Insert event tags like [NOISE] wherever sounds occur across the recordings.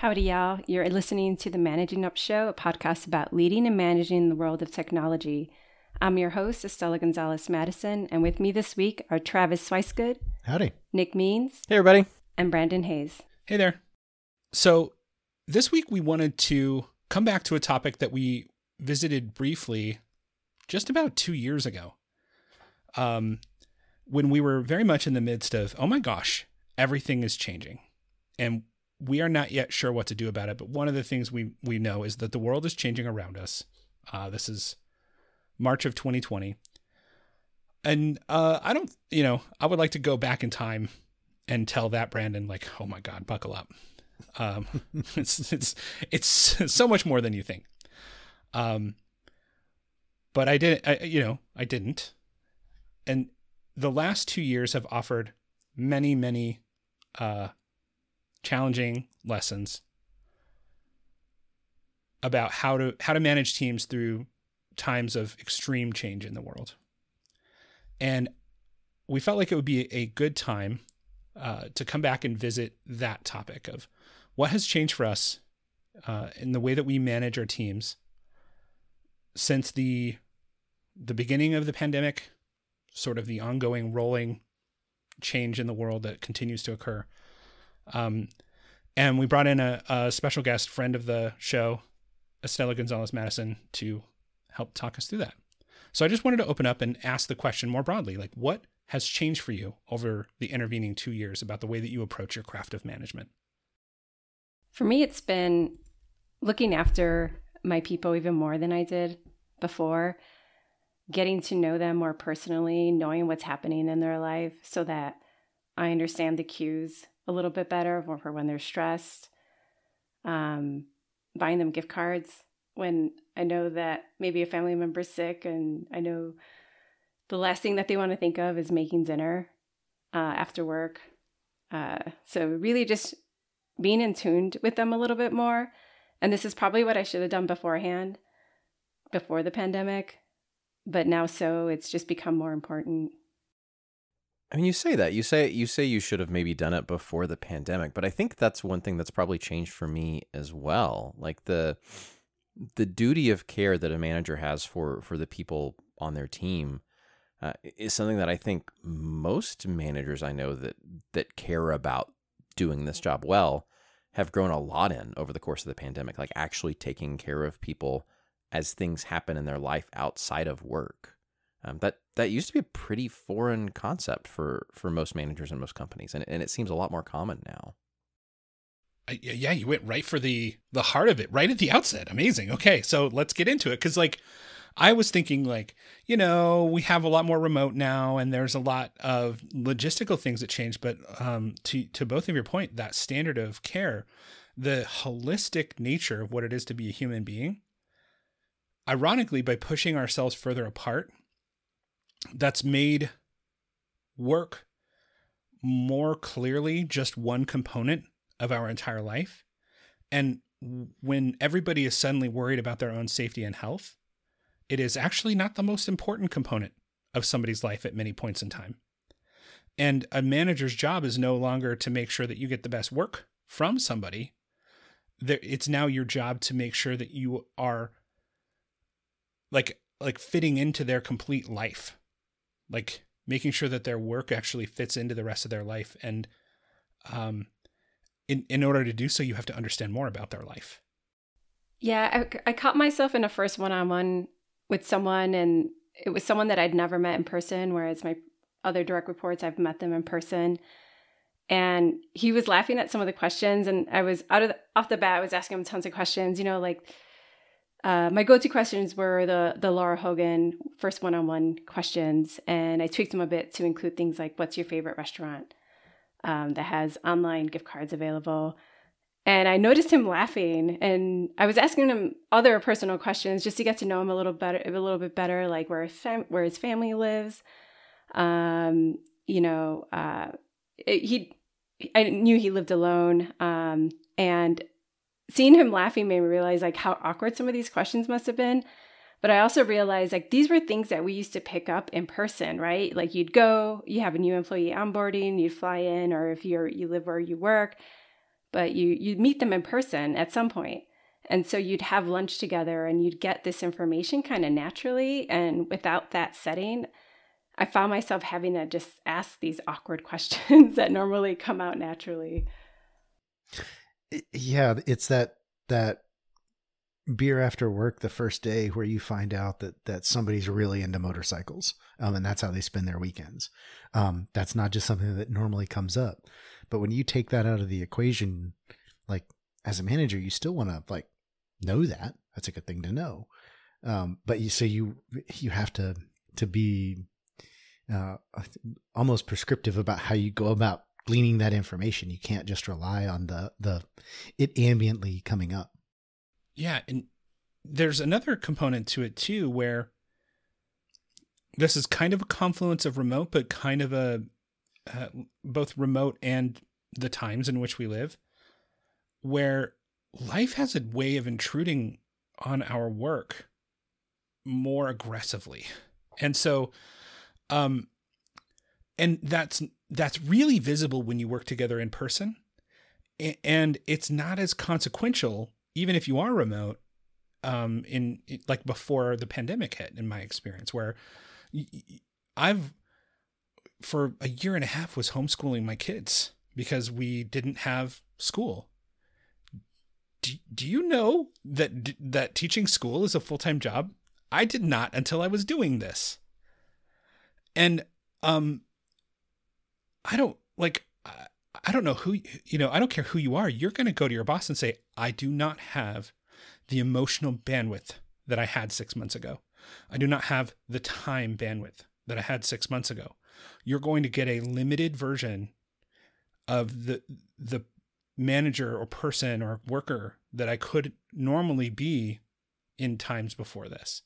Howdy, y'all. You're listening to the Managing Up Show, a podcast about leading and managing the world of technology. I'm your host, Estella Gonzalez Madison, and with me this week are Travis Swicegood, Howdy. Nick Means, Hey, everybody. and Brandon Hays. Hey there. So, this week we wanted to come back to a topic that we visited briefly just about two years ago. Um, when we were very much in the midst of, oh my gosh, everything is changing. And we are not yet sure what to do about it. But one of the things we, we know is that the world is changing around us. Uh, this is March of 2020. And uh, I don't, you know, I would like to go back in time and tell that Brandon, like, oh my God, buckle up. Um, [LAUGHS] it's it's it's so much more than you think. Um, but I didn't, I, you know, I didn't. And the last two years have offered many, many uh, challenging lessons about how to how to manage teams through times of extreme change in the world. And we felt like it would be a good time uh, to come back and visit that topic of what has changed for us uh, in the way that we manage our teams since the the beginning of the pandemic, sort of the ongoing rolling change in the world that continues to occur. Um, and we brought in a, a special guest, friend of the show, Estella Gonzalez Madison, to help talk us through that. So I just wanted to open up and ask the question more broadly like, what has changed for you over the intervening two years about the way that you approach your craft of management? For me, it's been looking after my people even more than I did before, getting to know them more personally, knowing what's happening in their life so that I understand the cues a little bit better for when they're stressed. Um, buying them gift cards when I know that maybe a family member's sick and I know the last thing that they want to think of is making dinner uh, after work. Uh, so really just being in tuned with them a little bit more. And this is probably what I should have done beforehand, before the pandemic. But now so it's just become more important. I mean, you say that you say you say you should have maybe done it before the pandemic, but I think that's one thing that's probably changed for me as well. Like the the duty of care that a manager has for for the people on their team uh, is something that I think most managers I know that that care about doing this job well have grown a lot in over the course of the pandemic. Like actually taking care of people as things happen in their life outside of work. Um, that that used to be a pretty foreign concept for for most managers and most companies, and and it seems a lot more common now. I, yeah, you went right for the the heart of it right at the outset. Amazing. Okay, so let's get into it because like I was thinking like you know we have a lot more remote now, and there's a lot of logistical things that change. But um, to to both of your point, that standard of care, the holistic nature of what it is to be a human being. Ironically, by pushing ourselves further apart, that's made work more clearly just one component of our entire life. And when everybody is suddenly worried about their own safety and health, it is actually not the most important component of somebody's life at many points in time. And a manager's job is no longer to make sure that you get the best work from somebody. It's now your job to make sure that you are like like fitting into their complete life like making sure that their work actually fits into the rest of their life. And um in in order to do so you have to understand more about their life. Yeah i, I caught myself in a first one-on-one with someone and it was someone that i'd never met in person whereas my other direct reports i've met them in person. And he was laughing at some of the questions and i was out of the, off the bat i was asking him tons of questions you know like uh, my go-to questions were the the Lara Hogan first one-on-one questions, and I tweaked them a bit to include things like, "What's your favorite restaurant um, that has online gift cards available?" And I noticed him laughing, and I was asking him other personal questions just to get to know him a little better, a little bit better, like where his fam- where his family lives. Um, you know, uh, it, he I knew he lived alone, um, and seeing him laughing made me realize like how awkward some of these questions must have been. But I also realized like these were things that we used to pick up in person, right? Like you'd go, you have a new employee onboarding, you'd fly in, or if you're you live where you work, but you you'd meet them in person at some point. And so you'd have lunch together and you'd get this information kind of naturally and without that setting, I found myself having to just ask these awkward [LAUGHS] questions that normally come out naturally. Yeah, it's that that beer after work the first day where you find out that that somebody's really into motorcycles um, and that's how they spend their weekends. Um, that's not just something that normally comes up but when you take that out of the equation like as a manager you still want to like know that. That's a good thing to know. Um, but you so you you have to to be uh, almost prescriptive about how you go about gleaning that information you can't just rely on the the it ambiently coming up yeah, and there's another component to it too where this is kind of a confluence of remote, but kind of a uh, both remote and the times in which we live, where life has a way of intruding on our work more aggressively. And so, um, and that's that's really visible when you work together in person, and it's not as consequential even if you are remote, um, in like before the pandemic hit, in my experience, where I've for a year and a half was homeschooling my kids because we didn't have school. Do, do you know that that teaching school is a full-time job? I did not until I was doing this. And um I don't like I don't know who, you know, I don't care who you are. You're going to go to your boss and say, I do not have the emotional bandwidth that I had six months ago. I do not have the time bandwidth that I had six months ago. You're going to get a limited version of the, the manager or person or worker that I could normally be in times before this.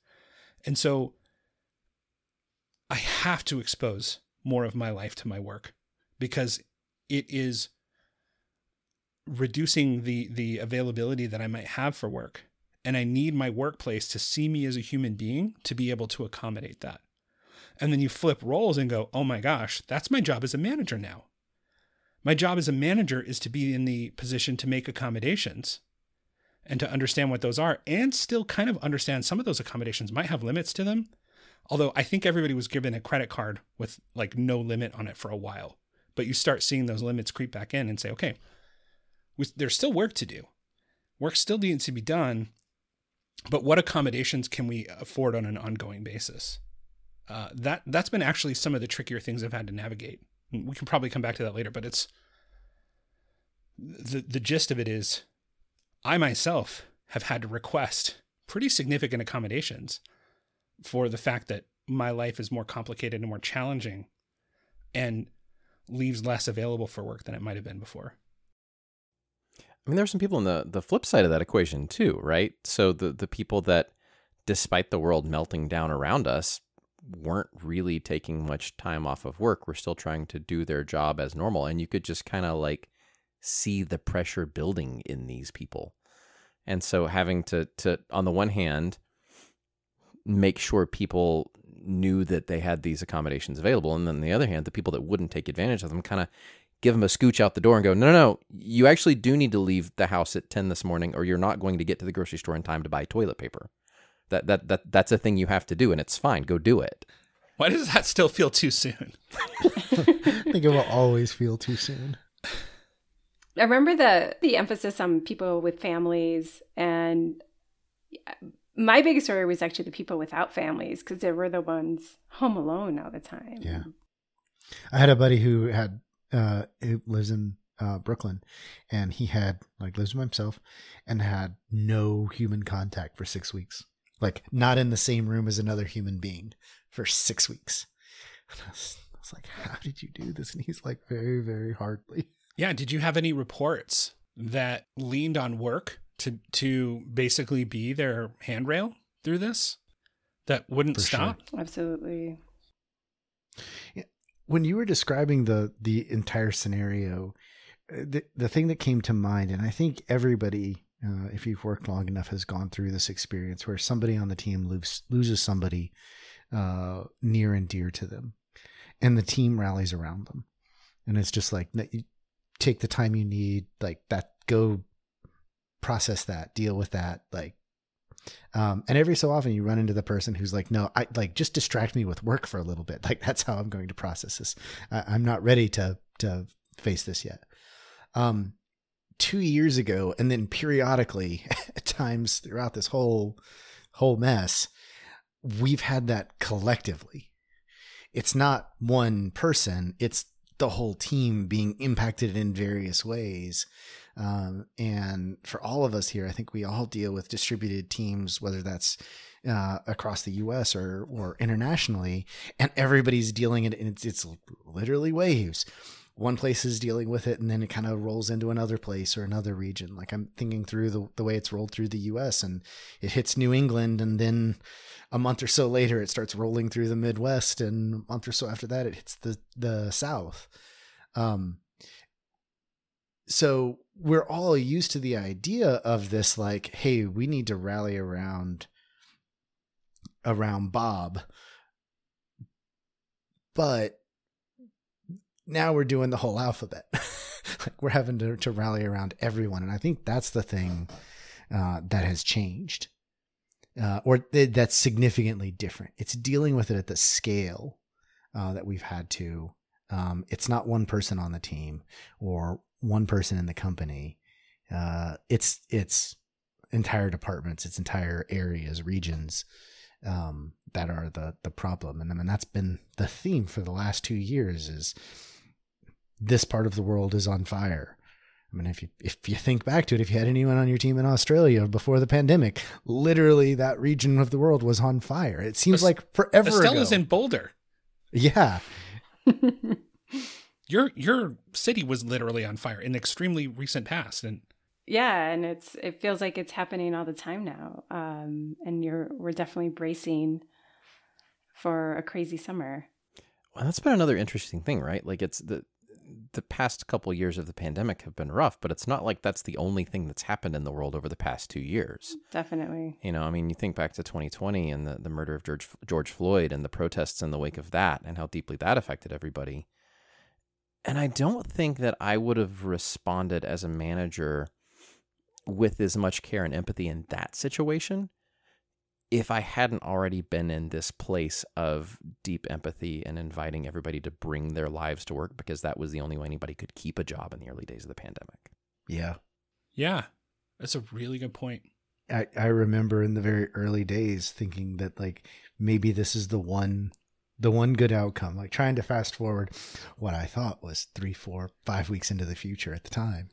And so I have to expose more of my life to my work because it is reducing the the availability that I might have for work. And I need my workplace to see me as a human being to be able to accommodate that. And then you flip roles and go, oh my gosh, that's my job as a manager now. My job as a manager is to be in the position to make accommodations and to understand what those are and still kind of understand some of those accommodations might have limits to them. Although I think everybody was given a credit card with like no limit on it for a while but you start seeing those limits creep back in and say, okay, we, there's still work to do. Work still needs to be done, but what accommodations can we afford on an ongoing basis? Uh, that that's been actually some of the trickier things I've had to navigate. We can probably come back to that later, but it's the the gist of it is, I myself have had to request pretty significant accommodations for the fact that my life is more complicated and more challenging, and leaves less available for work than it might have been before. I mean, there are some people on the the flip side of that equation too, right? So the the people that, despite the world melting down around us, weren't really taking much time off of work. We're still trying to do their job as normal, and you could just kind of like see the pressure building in these people. And so having to to on the one hand make sure people knew that they had these accommodations available. And then on the other hand, the people that wouldn't take advantage of them kind of give them a scooch out the door and go, no, no, no, you actually do need to leave the house at 10 this morning or you're not going to get to the grocery store in time to buy toilet paper. That, that, that, that's a thing you have to do and it's fine. Go do it. Why does that still feel too soon? I [LAUGHS] [LAUGHS] think it will always feel too soon. I remember the the emphasis on people with families and my biggest story was actually the people without families because they were the ones home alone all the time. Yeah. I had a buddy who had, uh, who lives in uh, Brooklyn and he had, like, lives by himself and had no human contact for six weeks. Like, not in the same room as another human being for six weeks. [LAUGHS] I was, I was like, how did you do this? And he's like, very, very hardly. Yeah. Did you have any reports that leaned on work to to basically be their handrail through this that wouldn't For stop. sure. Absolutely. When you were describing the the entire scenario, uh, the the thing that came to mind, and I think everybody, uh, if you've worked long enough, has gone through this experience where somebody on the team loses loses somebody uh, near and dear to them, and the team rallies around them, and it's just like you take the time you need, like that go process that, deal with that, like um, and every so often you run into the person who's like, no, I like just distract me with work for a little bit. [LAUGHS] Like that's how I'm going to process this. I, am not ready to, to face this yet. Um, two years ago, and then periodically [LAUGHS] at times throughout this whole, whole mess, we've had that collectively. It's not one person. It's the whole team being impacted in various ways. Um, and for all of us here, I think we all deal with distributed teams, whether that's uh, across the U.S. or or internationally, and everybody's dealing it. And it's it's literally waves. One place is dealing with it, and then it kind of rolls into another place or another region. Like I'm thinking through the the way it's rolled through the U.S. and it hits New England, and then a month or so later, it starts rolling through the Midwest, and a month or so after that, it hits the the South. Um, so we're all used to the idea of this like hey we need to rally around around bob but now we're doing the whole alphabet [LAUGHS] like we're having to, to rally around everyone and i think that's the thing uh, that has changed uh, or th- that's significantly different it's dealing with it at the scale uh, that we've had to um, it's not one person on the team or one person in the company. Uh, it's it's entire departments, it's entire areas, regions um, that are the the problem, and I mean that's been the theme for the last two years. Is this part of the world is on fire? I mean, if you if you think back to it, if you had anyone on your team in Australia before the pandemic, literally that region of the world was on fire. It seems like forever. Estella's ago. in Boulder. Yeah, [LAUGHS] your your city was literally on fire in extremely recent past and yeah and it's it feels like it's happening all the time now um and you're we're definitely bracing for a crazy summer well that's been another interesting thing right like it's the the past couple of years of the pandemic have been rough but it's not like that's the only thing that's happened in the world over the past two years. Definitely. You know i mean you think back to 2020 and the, the murder of george george floyd and the protests in the wake of that and how deeply that affected everybody. And I don't think that I would have responded as a manager with as much care and empathy in that situation if I hadn't already been in this place of deep empathy and inviting everybody to bring their lives to work because that was the only way anybody could keep a job in the early days of the pandemic. Yeah. Yeah. That's a really good point. I, I remember in the very early days thinking that like maybe this is the one the one good outcome, like trying to fast forward what I thought was three, four, five weeks into the future at the time.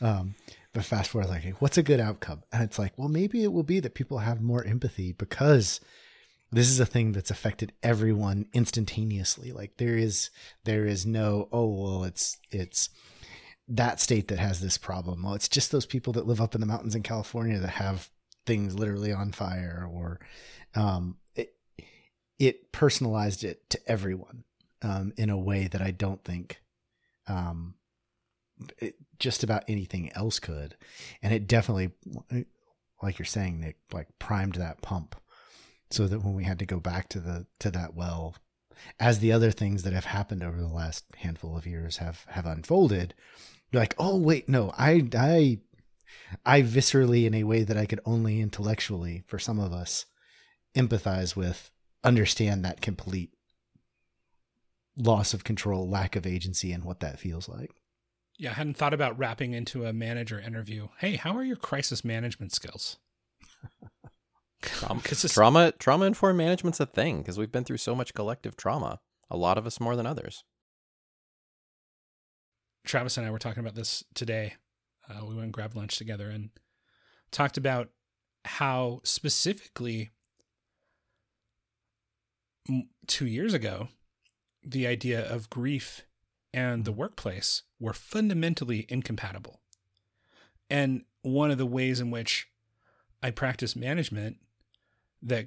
Um, but fast forward, like, what's a good outcome? And it's like, well, maybe it will be that people have more empathy because this is a thing that's affected everyone instantaneously. Like there is, there is no, oh, well, it's, it's that state that has this problem. Well, it's just those people that live up in the mountains in California that have things literally on fire or, um, it personalized it to everyone um, in a way that I don't think um, it, just about anything else could. And it definitely, like you're saying, Nick, like primed that pump so that when we had to go back to the to that well, as the other things that have happened over the last handful of years have have unfolded, you're like, oh wait, no, I I I viscerally in a way that I could only intellectually for some of us empathize with understand that complete loss of control, lack of agency, and what that feels like. Yeah, I hadn't thought about wrapping into a manager interview. Hey, how are your crisis management skills? trauma, [LAUGHS] trauma, trauma informed management's a thing because we've been through so much collective trauma. A lot of us more than others. Travis and I were talking about this today. Uh, we went and grabbed lunch together and talked about how specifically two years ago, the idea of grief and the workplace were fundamentally incompatible. And one of the ways in which I practice management that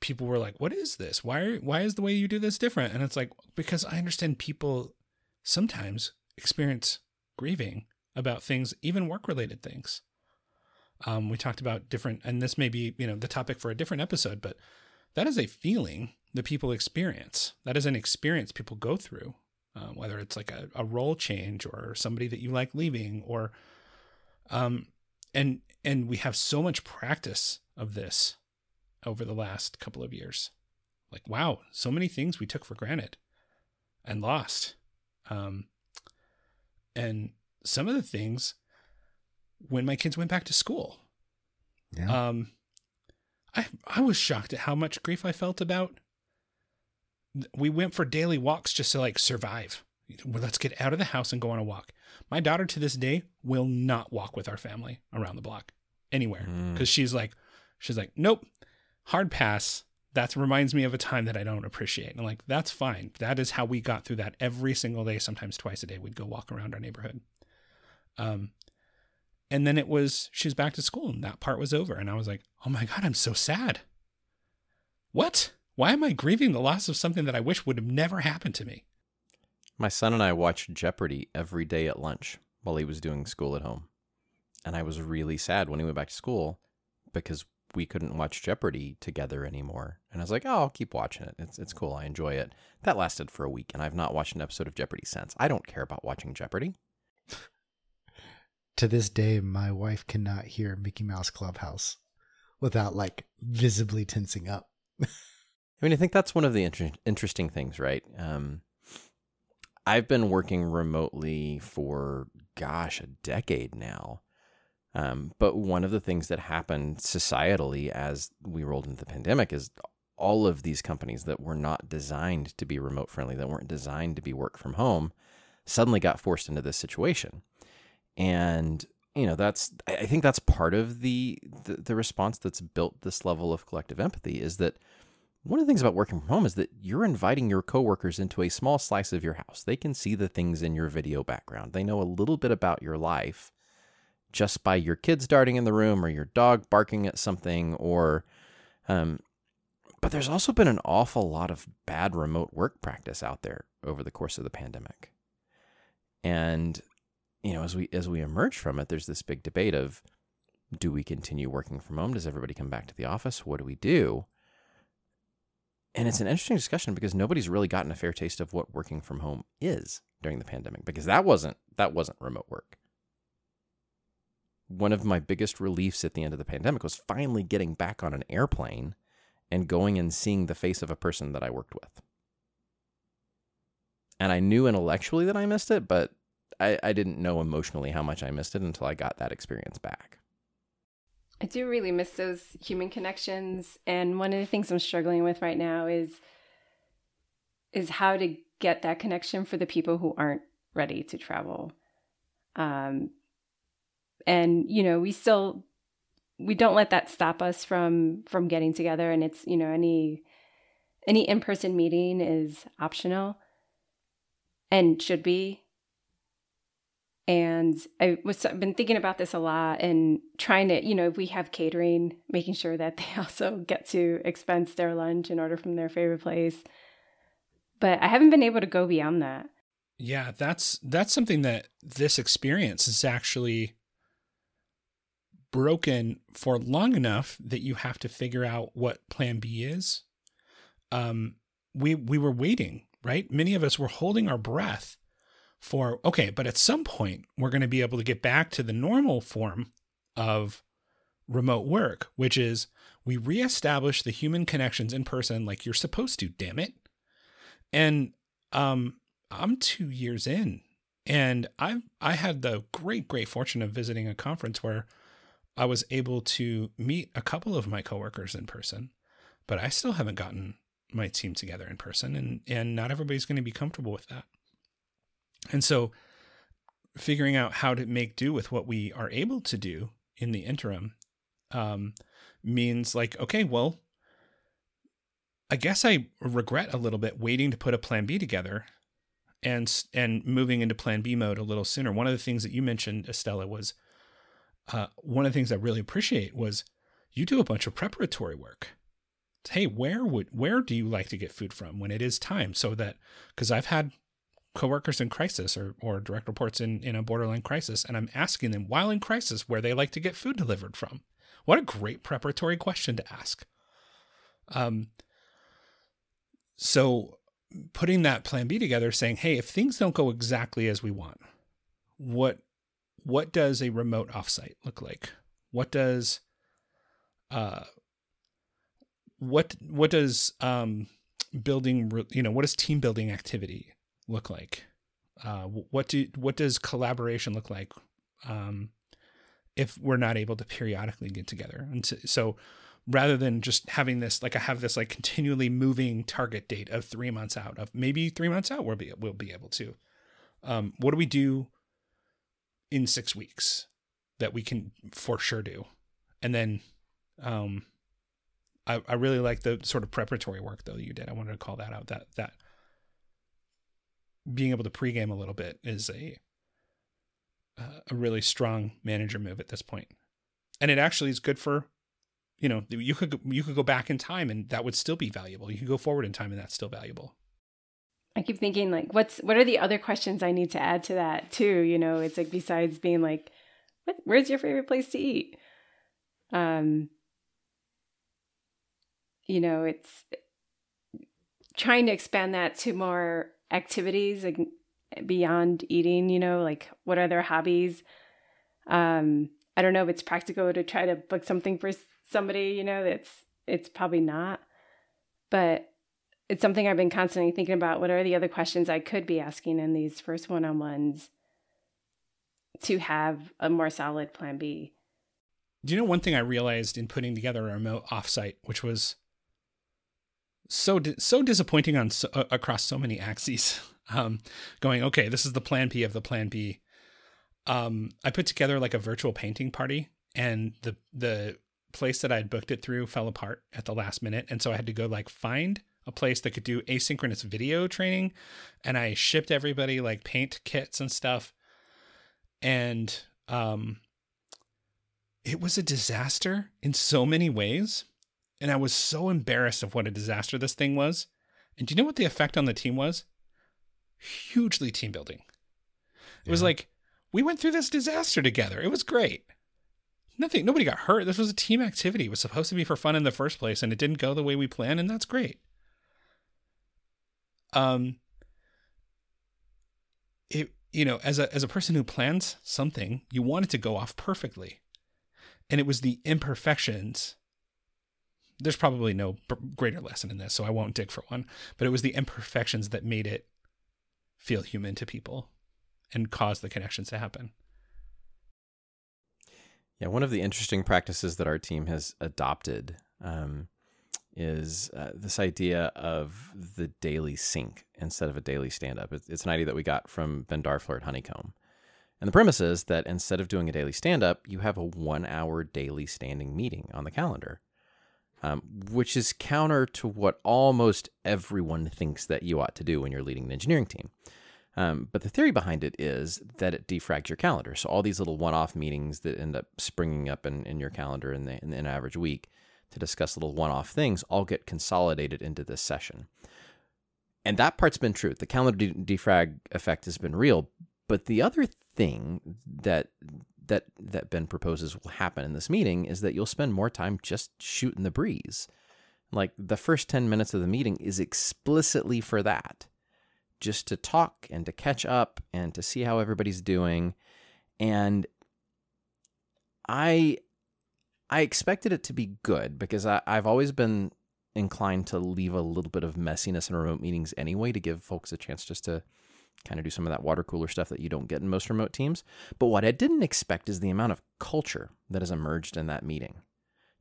people were like, "What is this? Why are, why is the way you do this different?" And it's like because I understand people sometimes experience grieving about things, even work-related things. Um, we talked about different, and this may be you know the topic for a different episode, but that is a feeling that people experience. That is an experience people go through, uh, whether it's like a, a role change or somebody that you like leaving or Um, and and we have so much practice of this over the last couple of years. Like, wow, so many things we took for granted and lost. Um, and some of the things when my kids went back to school. Yeah. Um, I I was shocked at how much grief I felt about. We went for daily walks just to like survive. Let's get out of the house and go on a walk. My daughter to this day will not walk with our family around the block anywhere Mm. because she's like, she's like, nope, hard pass. That reminds me of a time that I don't appreciate. And I'm like, that's fine. That is how we got through that every single day, sometimes twice a day. We'd go walk around our neighborhood. Um, and then it was she was back to school and that part was over. And I was like, oh my God, I'm so sad. What? Why am I grieving the loss of something that I wish would have never happened to me? My son and I watched Jeopardy every day at lunch while he was doing school at home. And I was really sad when he went back to school because we couldn't watch Jeopardy together anymore. And I was like, oh, I'll keep watching it. It's, it's cool. I enjoy it. That lasted for a week, and I've not watched an episode of Jeopardy since. I don't care about watching Jeopardy. to this day, my wife cannot hear Mickey Mouse Clubhouse without like visibly tensing up. [LAUGHS] I mean, I think that's one of the inter- interesting things, right? Um, I've been working remotely for, gosh, a decade now. Um, but one of the things that happened societally as we rolled into the pandemic is all of these companies that were not designed to be remote friendly, that weren't designed to be work from home, suddenly got forced into this situation. And you know that's I think that's part of the, the the response that's built this level of collective empathy is that one of the things about working from home is that you're inviting your coworkers into a small slice of your house. They can see the things in your video background. They know a little bit about your life just by your kids darting in the room or your dog barking at something or um but there's also been an awful lot of bad remote work practice out there over the course of the pandemic. And you know, as we as we emerge from it, there's this big debate of do we continue working from home? Does everybody come back to the office? What do we do? And it's an interesting discussion because nobody's really gotten a fair taste of what working from home is during the pandemic because that wasn't that wasn't remote work. One of my biggest reliefs at the end of the pandemic was finally getting back on an airplane and going and seeing the face of a person that I worked with. And I knew intellectually that I missed it, but I, I didn't know emotionally how much I missed it until I got that experience back. I do really miss those human connections, and one of the things I'm struggling with right now is is how to get that connection for the people who aren't ready to travel. Um, and you know, we still we don't let that stop us from from getting together, and it's you know any any in person meeting is optional and should be and I was I've been thinking about this a lot and trying to, you know, if we have catering, making sure that they [LAUGHS] also get to expense their lunch and order from their favorite place. But I haven't been able to go beyond that. Yeah, that's that's something that this experience is actually broken for long enough that you have to figure out what plan B is. Um we we were waiting, right? Many of us were holding our breath for okay, but at some point we're going to be able to get back to the normal form of remote work, which is we reestablish the human connections in person like you're supposed to, damn it. And um I'm 2 years in and I I had the great great fortune of visiting a conference where I was able to meet a couple of my coworkers in person, but I still haven't gotten my team together in person and and not everybody's going to be comfortable with that. And so figuring out how to make do with what we are able to do in the interim um, means like, okay, well, I guess I regret a little bit waiting to put a plan B together and and moving into plan B mode a little sooner. One of the things that you mentioned, Estella, was uh, one of the things I really appreciate was you do a bunch of preparatory work. Hey, where would where do you like to get food from when it is time? So that because I've had coworkers in crisis or, or direct reports in, in a borderline crisis, and I'm asking them while in crisis where they like to get food delivered from. What a great preparatory question to ask. Um, so putting that plan B together, saying, hey, if things don't go exactly as we want, what what does a remote offsite look like? What does uh what what does um building you know what does team building activity look like? Uh what do what does collaboration look like um if we're not able to periodically get together? And so, so rather than just having this like I have this like continually moving target date of 3 months out of maybe 3 months out we'll be we'll be able to um what do we do in 6 weeks that we can for sure do and then um I, I really like the sort of preparatory work though you did. I wanted to call that out. That that being able to pregame a little bit is a uh, a really strong manager move at this point, and it actually is good for you know you could you could go back in time and that would still be valuable. You could go forward in time and that's still valuable. I keep thinking like what's what are the other questions I need to add to that too? You know, it's like besides being like, what, where's your favorite place to eat? Um, you know, it's trying to expand that to more activities like beyond eating, you know, like what are their hobbies? Um, I don't know if it's practical to try to book something for somebody, you know, that's it's probably not. But it's something I've been constantly thinking about. What are the other questions I could be asking in these first one on ones to have a more solid plan B? Do you know one thing I realized in putting together a remote offsite, which was so di- so disappointing on so, uh, across so many axes. [LAUGHS] Um, going okay, this is the plan B of the plan B. Um, I put together like a virtual painting party, and the the place that I'd booked it through fell apart at the last minute, and so I had to go like find a place that could do asynchronous video training, and I shipped everybody like paint kits and stuff, and um, it was a disaster in so many ways and I was so embarrassed of what a disaster this thing was. And do you know what the effect on the team was? Hugely team building. It yeah. was like we went through this disaster together. It was great. Nothing nobody got hurt. This was a team activity. It was supposed to be for fun in the first place and it didn't go the way we planned and that's great. Um it you know, as a as a person who plans something, you want it to go off perfectly. And it was the imperfections there's probably no greater lesson in this, so I won't dig for one. But it was the imperfections that made it feel human to people and cause the connections to happen. Yeah, one of the interesting practices that our team has adopted um, is uh, this idea of the daily sync instead of a daily stand up. It's, it's, an idea that we got from Ben Darfler at Honeycomb. And the premise is that instead of doing a daily stand up, you have a one hour daily standing meeting on the calendar um, which is counter to what almost everyone thinks that you ought to do when you're leading an engineering team. Um, but the theory behind it is that it defrags your calendar. So all these little one-off meetings that end up springing up in, in your calendar in, the, in an average week to discuss little one-off things all get consolidated into this session. And that part's been true. The calendar defrag effect has been real. But the other thing that that that Ben proposes will happen in this meeting is that you'll spend more time just shooting the breeze. Like the first 10 minutes of the meeting is explicitly for that. Just to talk and to catch up and to see how everybody's doing. And I I expected it to be good because I, I've always been inclined to leave a little bit of messiness in remote meetings anyway to give folks a chance just to kind of do some of that water cooler stuff that you don't get in most remote teams. But what I didn't expect is the amount of culture that has emerged in that meeting.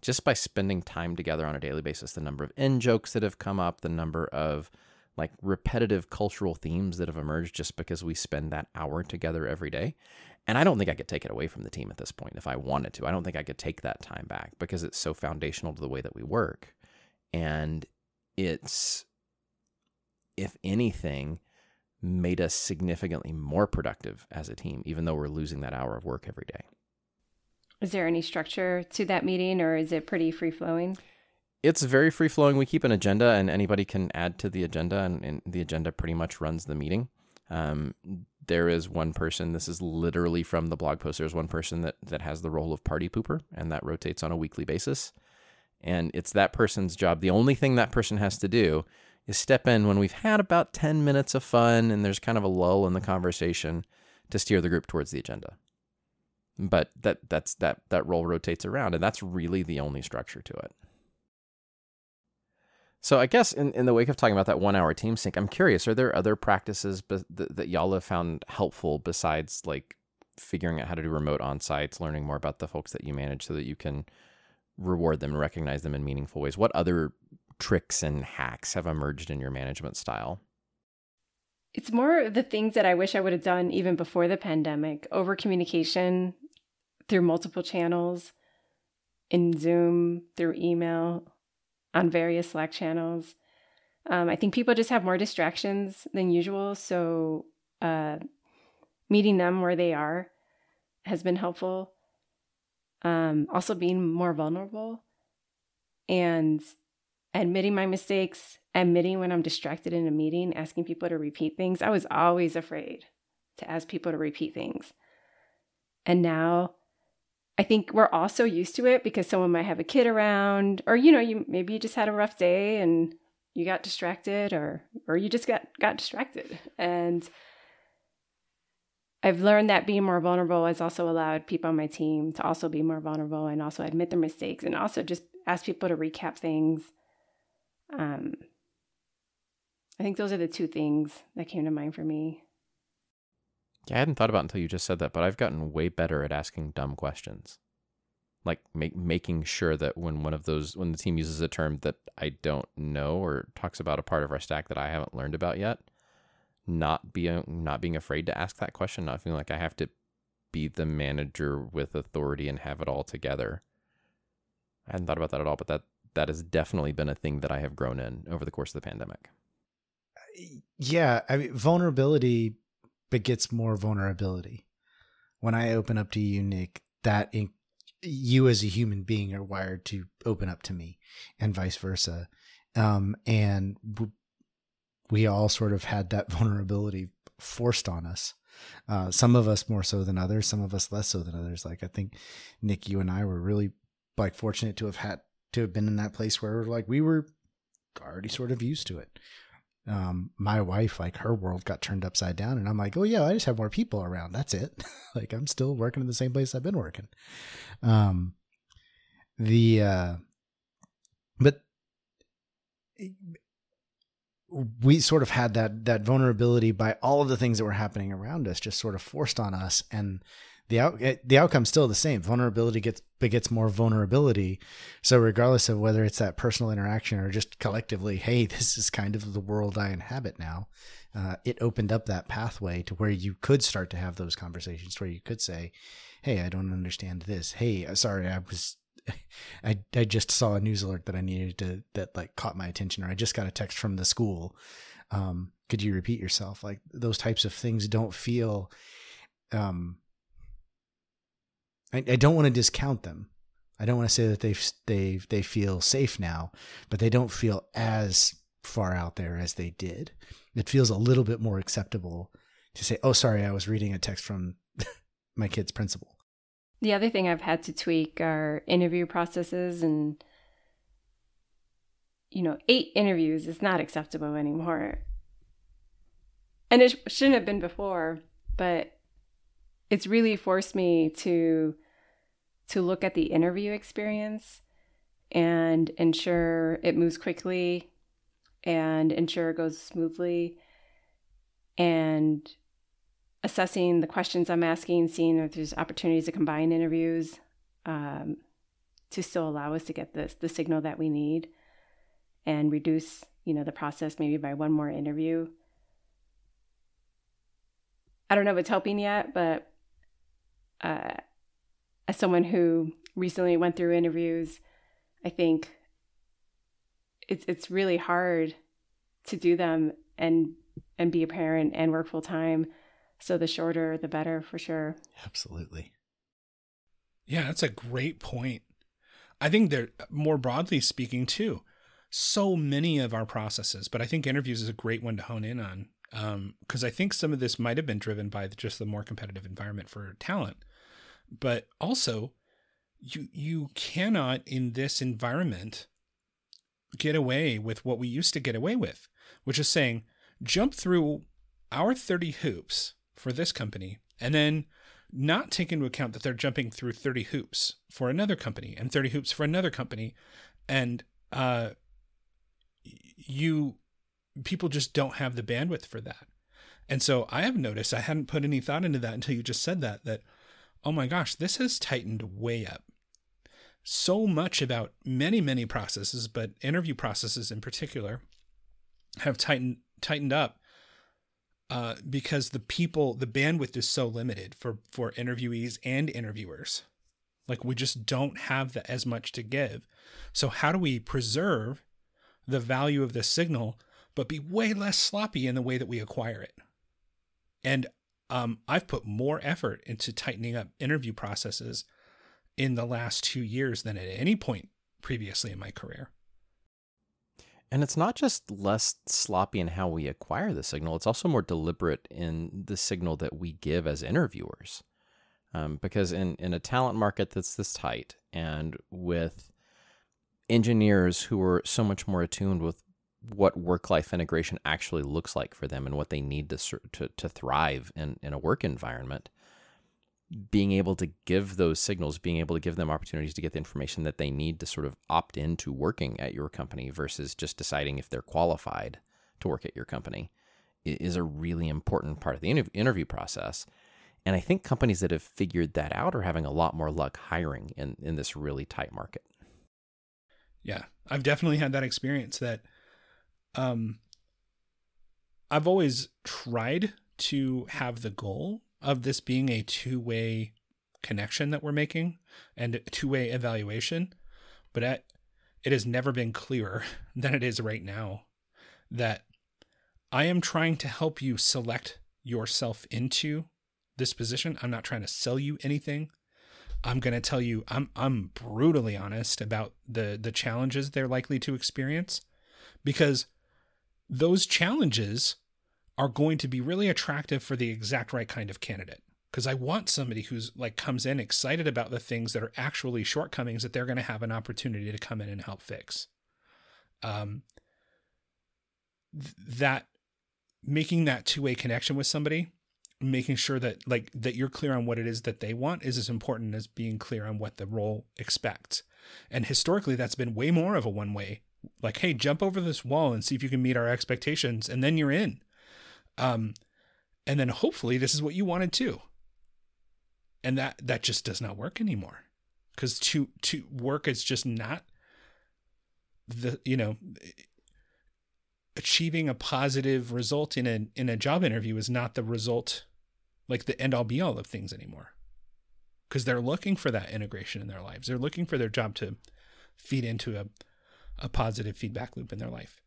Just by spending time together on a daily basis, the number of in jokes that have come up, the number of like repetitive cultural themes that have emerged just because we spend that hour together every day. And I don't think I could take it away from the team at this point if I wanted to. I don't think I could take that time back because it's so foundational to the way that we work. And it's, if anything, made us significantly more productive as a team, even though we're losing that hour of work every day. Is there any structure to that meeting or is it pretty free flowing? It's very free flowing. We keep an agenda and anybody can add to the agenda, and, and the agenda pretty much runs the meeting. Um, there is one person, this is literally from the blog post, there's one person that, that has the role of party pooper, and that rotates on a weekly basis. And it's that person's job. The only thing that person has to do is step in when we've had about 10 minutes of fun and there's kind of a lull in the conversation to steer the group towards the agenda. but that that's that that role rotates around and that's really the only structure to it so i guess in, in the wake of talking about that one hour team sync i'm curious are there other practices be, that, that y'all have found helpful besides like figuring out how to do remote on sites learning more about the folks that you manage so that you can reward them and recognize them in meaningful ways what other tricks and hacks have emerged in your management style it's more the things that I wish I would have done even before the pandemic over communication through multiple channels in Zoom, through email, on various Slack channels. Um, I think people just have more distractions than usual. So, uh, meeting them where they are has been helpful. Um, also, being more vulnerable and admitting my mistakes, admitting when I'm distracted in a meeting, asking people to repeat things. I was always afraid to ask people to repeat things. And now I think we're also used to it because someone might have a kid around, or you know, you maybe you just had a rough day and you got distracted, or or you just got got distracted. And I've learned that being more vulnerable has also allowed people on my team to also be more vulnerable and also admit their mistakes and also just ask people to recap things. Um, I think those are the two things that came to mind for me. Yeah, I hadn't thought about until you just said that, but I've gotten way better at asking dumb questions. Like make, making sure that when one of those when the team uses a term that I don't know or talks about a part of our stack that I haven't learned about yet, not being not being afraid to ask that question, not feeling like I have to be the manager with authority and have it all together. I hadn't thought about that at all, but that that has definitely been a thing that I have grown in over the course of the pandemic. Yeah, I mean vulnerability begets more vulnerability. When I open up to you, Nick, that in, you as a human being are wired to open up to me, and vice versa. Um, and w- we all sort of had that [LAUGHS] vulnerability forced on us. Uh, some of us more so than others, some of us less so than others. Like I think Nick, you and I were really like fortunate to have had to have been in that place where like we were already sort of used to it um, my wife, like her world got turned upside down, and I'm like, oh yeah, I just have more people around. That's it. [LAUGHS] like I'm still working in the same place I've been working. Um, the uh, but we sort of had that that vulnerability by all of the things that were happening around us, just sort of forced on us, and the out the outcome's still the same. Vulnerability gets begets more vulnerability. So regardless of whether it's that personal interaction or just collectively, hey, [LAUGHS] this is kind of the world I inhabit now. Uh, it opened up that pathway to where you could start to have those conversations where you could say, "Hey, I don't understand this. Hey, uh, sorry, I was." [LAUGHS] I, I just saw a news alert that I needed to that like caught my attention or I just got a text from the school. Um, could you repeat yourself? Like those types of things don't feel um I, I don't want to discount them. I don't want to say that they they they feel safe now, but they don't feel as far out there as they did. It feels a little bit more acceptable to say, "Oh, sorry, I was reading a text from [LAUGHS] my kid's principal." The other thing I've had to tweak are interview processes and you know, eight interviews is not acceptable anymore. And it shouldn't have been before, but it's really forced me to to look at the interview experience and ensure it moves quickly and ensure it goes smoothly and assessing the questions I'm asking, seeing if there's opportunities to combine interviews um, to still allow us to get the, the signal that we need and reduce, you know, the process maybe by one more interview. I don't know if it's helping yet, but uh, as someone who recently went through interviews, I think it's it's really hard to do them and and be a parent and work full time. So the shorter, the better, for sure. Absolutely. Yeah, that's a great point. I think they're more broadly speaking too. So many of our processes, but I think interviews is a great one to hone in on because um, I think some of this might have been driven by just the more competitive environment for talent, but also you you cannot in this environment get away with what we used to get away with, which is saying jump through our 30 hoops for this company and then not take into account that they're jumping through 30 hoops for another company and 30 hoops for another company and uh you people just don't have the bandwidth for that. And so i have noticed i hadn't put any thought into that until you just said that that oh my gosh this has tightened way up. So much about many many processes but interview processes in particular have tightened tightened up uh, because the people the bandwidth is so limited for for interviewees and interviewers. Like we just don't have the, as much to give. So how do we preserve the value of the signal but be way less sloppy in the way that we acquire it? And um, i've put more effort into tightening up interview processes in the last two years than at any point previously in my career and it's not just less sloppy in how we acquire the signal, it's also more deliberate in the signal that we give as interviewers. Um, because in, in a talent market that's this tight and with engineers who are so much more attuned with what work life integration actually looks like for them and what they need to, to, to thrive in, in a work environment, being able to give those signals, being able to give them opportunities to get the information that they need to sort of opt into working at your company versus just deciding if they're qualified to work at your company is a really important part of the interview process. And I think companies that have figured that out are having a lot more luck hiring in, in this really tight market. Yeah, I've definitely had that experience that um, I've always tried to have the goal of this being a two way connection that we're making and a two way evaluation, but at, it has never been clearer [LAUGHS] than it is right now that I am trying to help you select yourself into this position. I'm not trying to sell you anything. I'm going to tell you I'm I'm brutally honest about the the challenges they're likely to experience because those challenges are going to be really attractive for the exact right kind of candidate because I want somebody who's like comes in excited about the things that are actually shortcomings that they're going to have an opportunity to come in and help fix. Um, th- that making that two-way connection with somebody, making sure that like that you're clear on what it is that they want is as important as being clear on what the role expects. And historically, that's been way more of a one-way. Like, hey, jump over this wall and see if you can meet our expectations, and then you're in um, and then hopefully this is what you wanted too. And that that just does not work anymore. Because to to work is just not the you know achieving a positive result in a in a job interview is not the result like the end all be all of things anymore because they're looking for that integration in their lives they're looking for their job to feed into a, a positive feedback loop in their life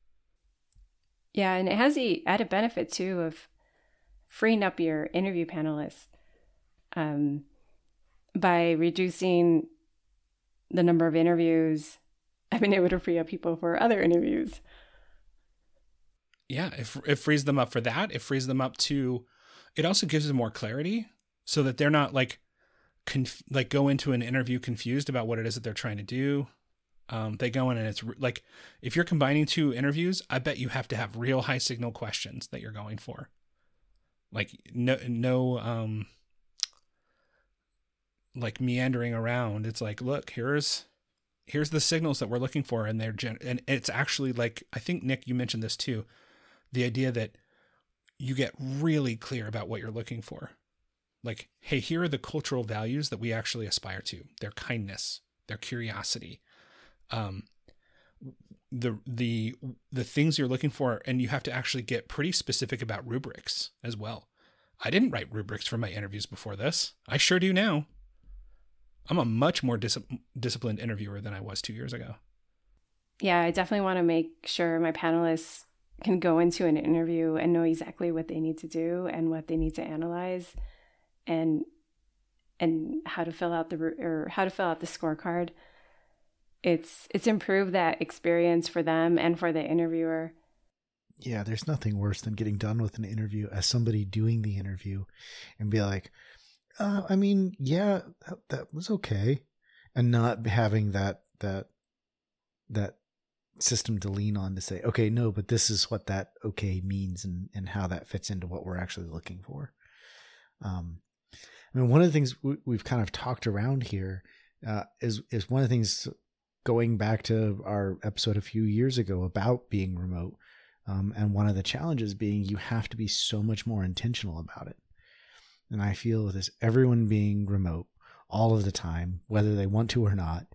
yeah, and it has the added benefit too of freeing up your interview panelists um, by reducing the number of interviews. [LAUGHS] I've been able to free up people for other interviews. Yeah, it, it frees them up for that. It frees them up to. It also gives them more clarity, so that they're not like, conf- like go into an interview confused about what it is that they're trying to do. Um, they go in and it's re- like if you're combining two interviews, I bet you have to have real high signal questions that you're going for. Like no no um like meandering around. It's like, look, here's here's the signals that we're looking for and they're gen- and it's actually like I think Nick you mentioned this too. The idea that you get really clear about what you're looking for. Like, hey, here are the cultural values that we actually aspire to. Their kindness, their curiosity, um, the the the things you're looking for and you have to actually get pretty specific about rubrics as well. I didn't write rubrics for my interviews before this. I sure do now. I'm a much more dis- disciplined interviewer than i was two years ago. Yeah i definitely want to make sure my panelists can go into an interview and know exactly what they need to do and what they need to analyze and and how to fill out the or how to fill out the scorecard it's it's improved that experience for them and for the interviewer. Yeah, there's nothing worse than getting done with an interview as somebody doing the interview and be like, uh, I mean, yeah, that, that was okay, and not having that that that system to lean on to say, okay, no, but this is what that okay means and and how that fits into what we're actually looking for. Um, I mean, one of the things we, we've kind of talked around here uh, is is one of the things going back to our episode a few years ago about being remote, um, and one of the challenges being you have to be so much more intentional about it. And I feel this everyone being remote all of the time, whether they want to or not,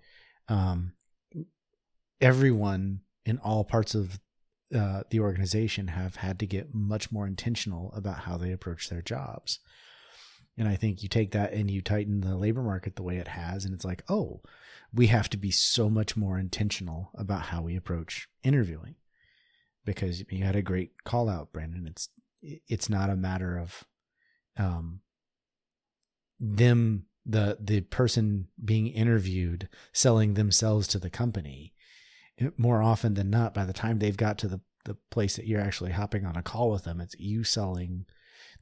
um, everyone in all parts of uh, the organization have had to get much more intentional about how they approach their jobs. And I think you take that and you tighten the labor market the way it has, and it's like, oh, we have to be so much more intentional about how we approach interviewing. Because you had a great call out, Brandon. It's it's not a matter of um, them the the person being interviewed selling themselves to the company more often than not by the time they've got to the the place that you're actually hopping on a call with them it's you selling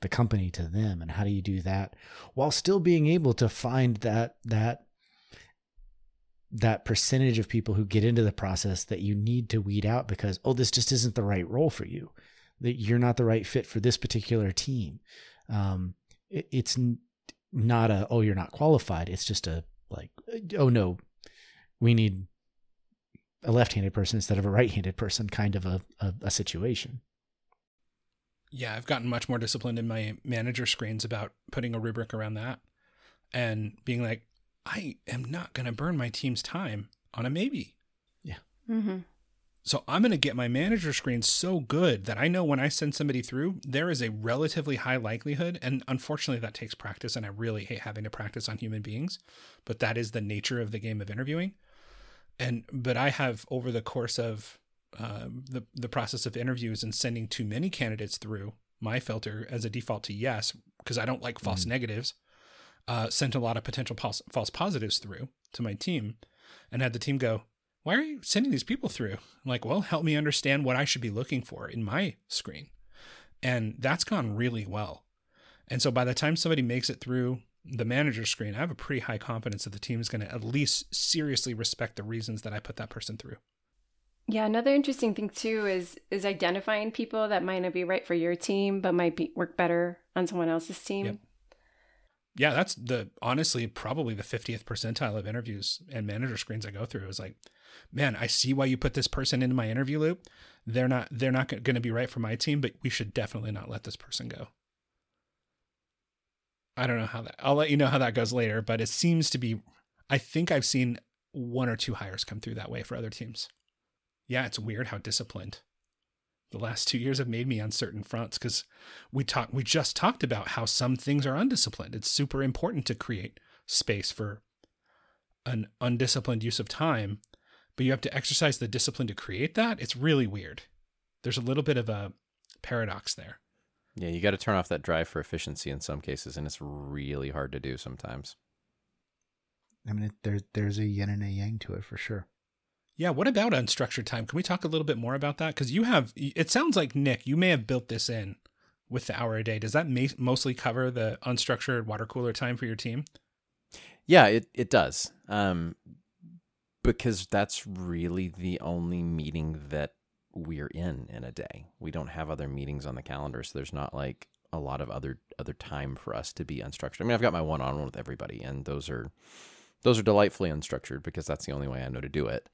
the company to them and how do you do that while still being able to find that that that percentage of people who get into the process that you need to weed out because oh this just isn't the right role for you that you're not the right fit for this particular team. Um, it, it's not a oh you're not qualified. It's just a like oh no we need a left-handed person instead of a right-handed person kind of a, a, a situation yeah i've gotten much more disciplined in my manager screens about putting a rubric around that and being like i am not going to burn my team's time on a maybe yeah Mm-hmm. So I'm going to get my manager screen so good that I know when I send somebody through, there is a relatively high likelihood. And unfortunately, that takes practice. And I really hate having to practice on human beings, but that is the nature of the game of interviewing. And, but I have over the course of um, the, the process of interviews and sending too many candidates through my filter as a default to yes, because I don't like false mm. negatives, uh, sent a lot of potential pos- false positives through to my team and had the team go, why are you sending these people through? I'm like, well, help me understand what I should be looking for in my screen. And that's gone really well. And so by the time somebody makes it through the manager screen, I have a pretty high confidence that the team is going to at least seriously respect the reasons that I put that person through. Yeah, another interesting thing too is is identifying people that might not be right for your team but might be work better on someone else's team. Yep. Yeah, that's the honestly probably the 50th percentile of interviews and manager screens I go through is like man, I see why you put this person into my interview loop. They're not they're not going to be right for my team, but we should definitely not let this person go. I don't know how that. I'll let you know how that goes later, but it seems to be I think I've seen one or two hires come through that way for other teams. Yeah, it's weird how disciplined the last 2 years have made me on certain fronts cuz we talked we just talked about how some things are undisciplined. It's super important to create space for an undisciplined use of time but you have to exercise the discipline to create that. It's really weird. There's a little bit of a paradox there. Yeah, you got to turn off that drive for efficiency in some cases, and it's really hard to do sometimes. I mean, there, there's a yin and a yang to it for sure. Yeah, what about unstructured time? Can we talk a little bit more about that? Because you have, it sounds like Nick, you may have built this in with the hour a day. Does that ma- mostly cover the unstructured water cooler time for your team? Yeah, it it does. Um, because that's really the only meeting that we're in in a day. We don't have other meetings on the calendar, so there's not like a lot of other other time for us to be unstructured. I mean, I've got my one on one with everybody, and those are those are delightfully unstructured because that's the only way I know to do it.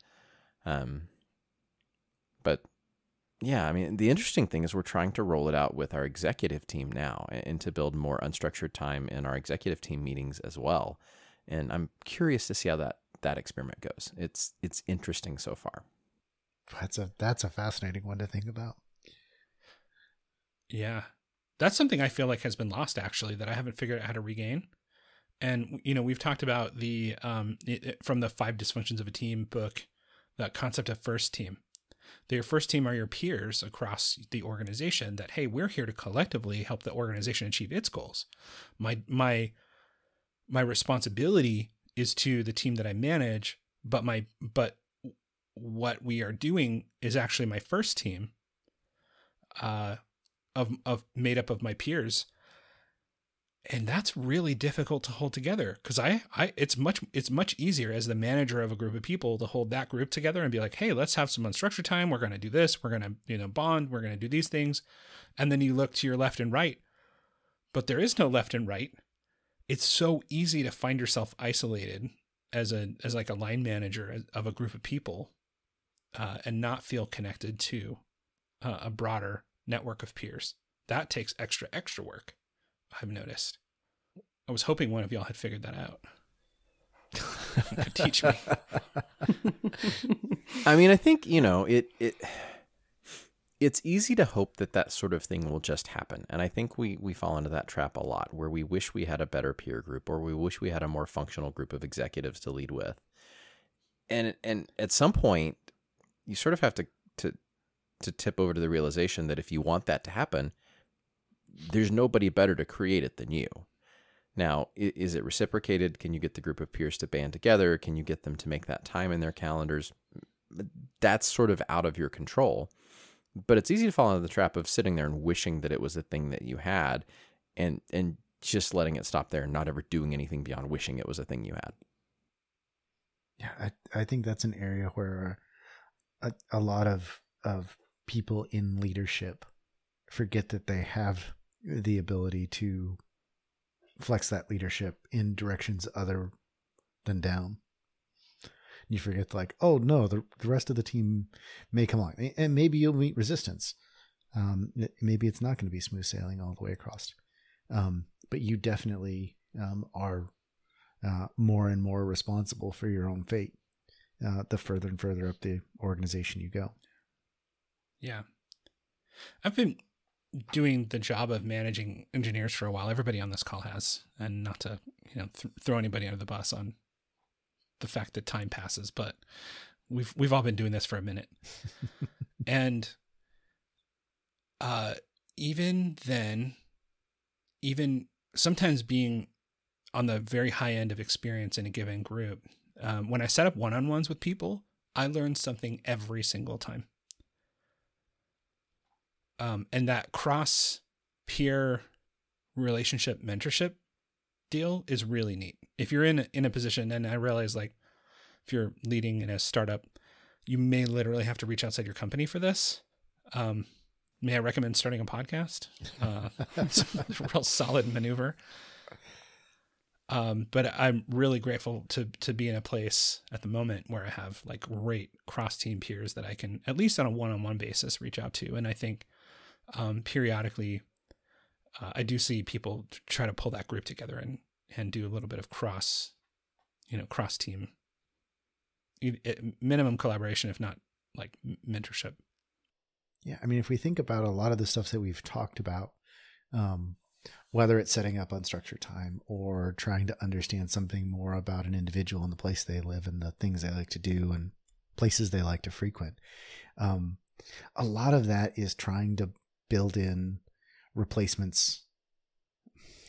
Um, but yeah, I mean, the interesting thing is we're trying to roll it out with our executive team now, and to build more unstructured time in our executive team meetings as well. And I'm curious to see how that that experiment goes. It's it's interesting so far. That's a that's a fascinating one to think about. Yeah. That's something I feel like has been lost actually that I haven't figured out how to regain. And you know, we've talked about the um it, from the 5 dysfunctions of a team book, that concept of first team. Your first team are your peers across the organization that hey, we're here to collectively help the organization achieve its goals. My my my responsibility is to the team that I manage, but my but what we are doing is actually my first team uh of of made up of my peers and that's really difficult to hold together because I, I it's much it's much easier as the manager of a group of people to hold that group together and be like hey let's have some unstructured time. We're going to do this. We're going to you know bond. We're going to do these things. And then you look to your left and right. But there is no left and right. It's so easy to find yourself isolated as a as like a line manager of a group of people uh, and not feel connected to uh, a broader network of peers. That takes extra extra work. I've noticed. I was hoping one of y'all had figured that out. could teach me. [LAUGHS] I mean, I think you know it. It it's easy to hope that that sort of thing will just happen, and I think we we fall into that trap a lot, where we wish we had a better peer group, or we wish we had a more functional group of executives to lead with, and and at some point, you sort of have to to to tip over to the realization that if you want that to happen, there's nobody better to create it than you. Now, is it reciprocated? Can you get the group of peers to band together? Can you get them to make that time in their calendars? That's sort of out of your control. But it's easy to fall into the trap of sitting there and wishing that it was a thing that you had and and just letting it stop there and not ever doing anything beyond wishing it was a thing you had. Yeah, I, I think that's an area where a, a lot of of people in leadership forget that they have the ability to flex that leadership in directions other than down. You forget, like, oh no, the, the rest of the team may come along, and maybe you'll meet resistance. Um, maybe it's not going to be smooth sailing all the way across, um, but you definitely um, are uh, more and more responsible for your own fate uh, the further and further up the organization you go. Yeah, I've been doing the job of managing engineers for a while. Everybody on this call has, and not to you know th- throw anybody under the bus on the fact that time passes, but we've we've all been doing this for a minute, [LAUGHS] and uh, even then, even sometimes being on the very high end of experience in a given group, um, when I set up one on ones with people, I learn something every single time um, and that cross peer relationship mentorship deal is really neat. If you're in in a position, and I realize like if you're leading in a startup, you may literally have to reach outside your company for this. Um, may I recommend starting a podcast? Uh, [LAUGHS] it's a real solid maneuver. Um, but I'm really grateful to to be in a place at the moment where I have like great cross team peers that I can at least on a one on one basis reach out to, and I think um, periodically, uh, I do see people try to pull that group together and and do a little bit of cross, you know, cross team, minimum collaboration, if not like mentorship. Yeah, I mean, if we think about a lot of the stuff that we've talked about, um, whether it's setting up unstructured time or trying to understand something more about an individual and the place they live and the things they like to do and places they like to frequent, um, a lot of that is trying to build in replacements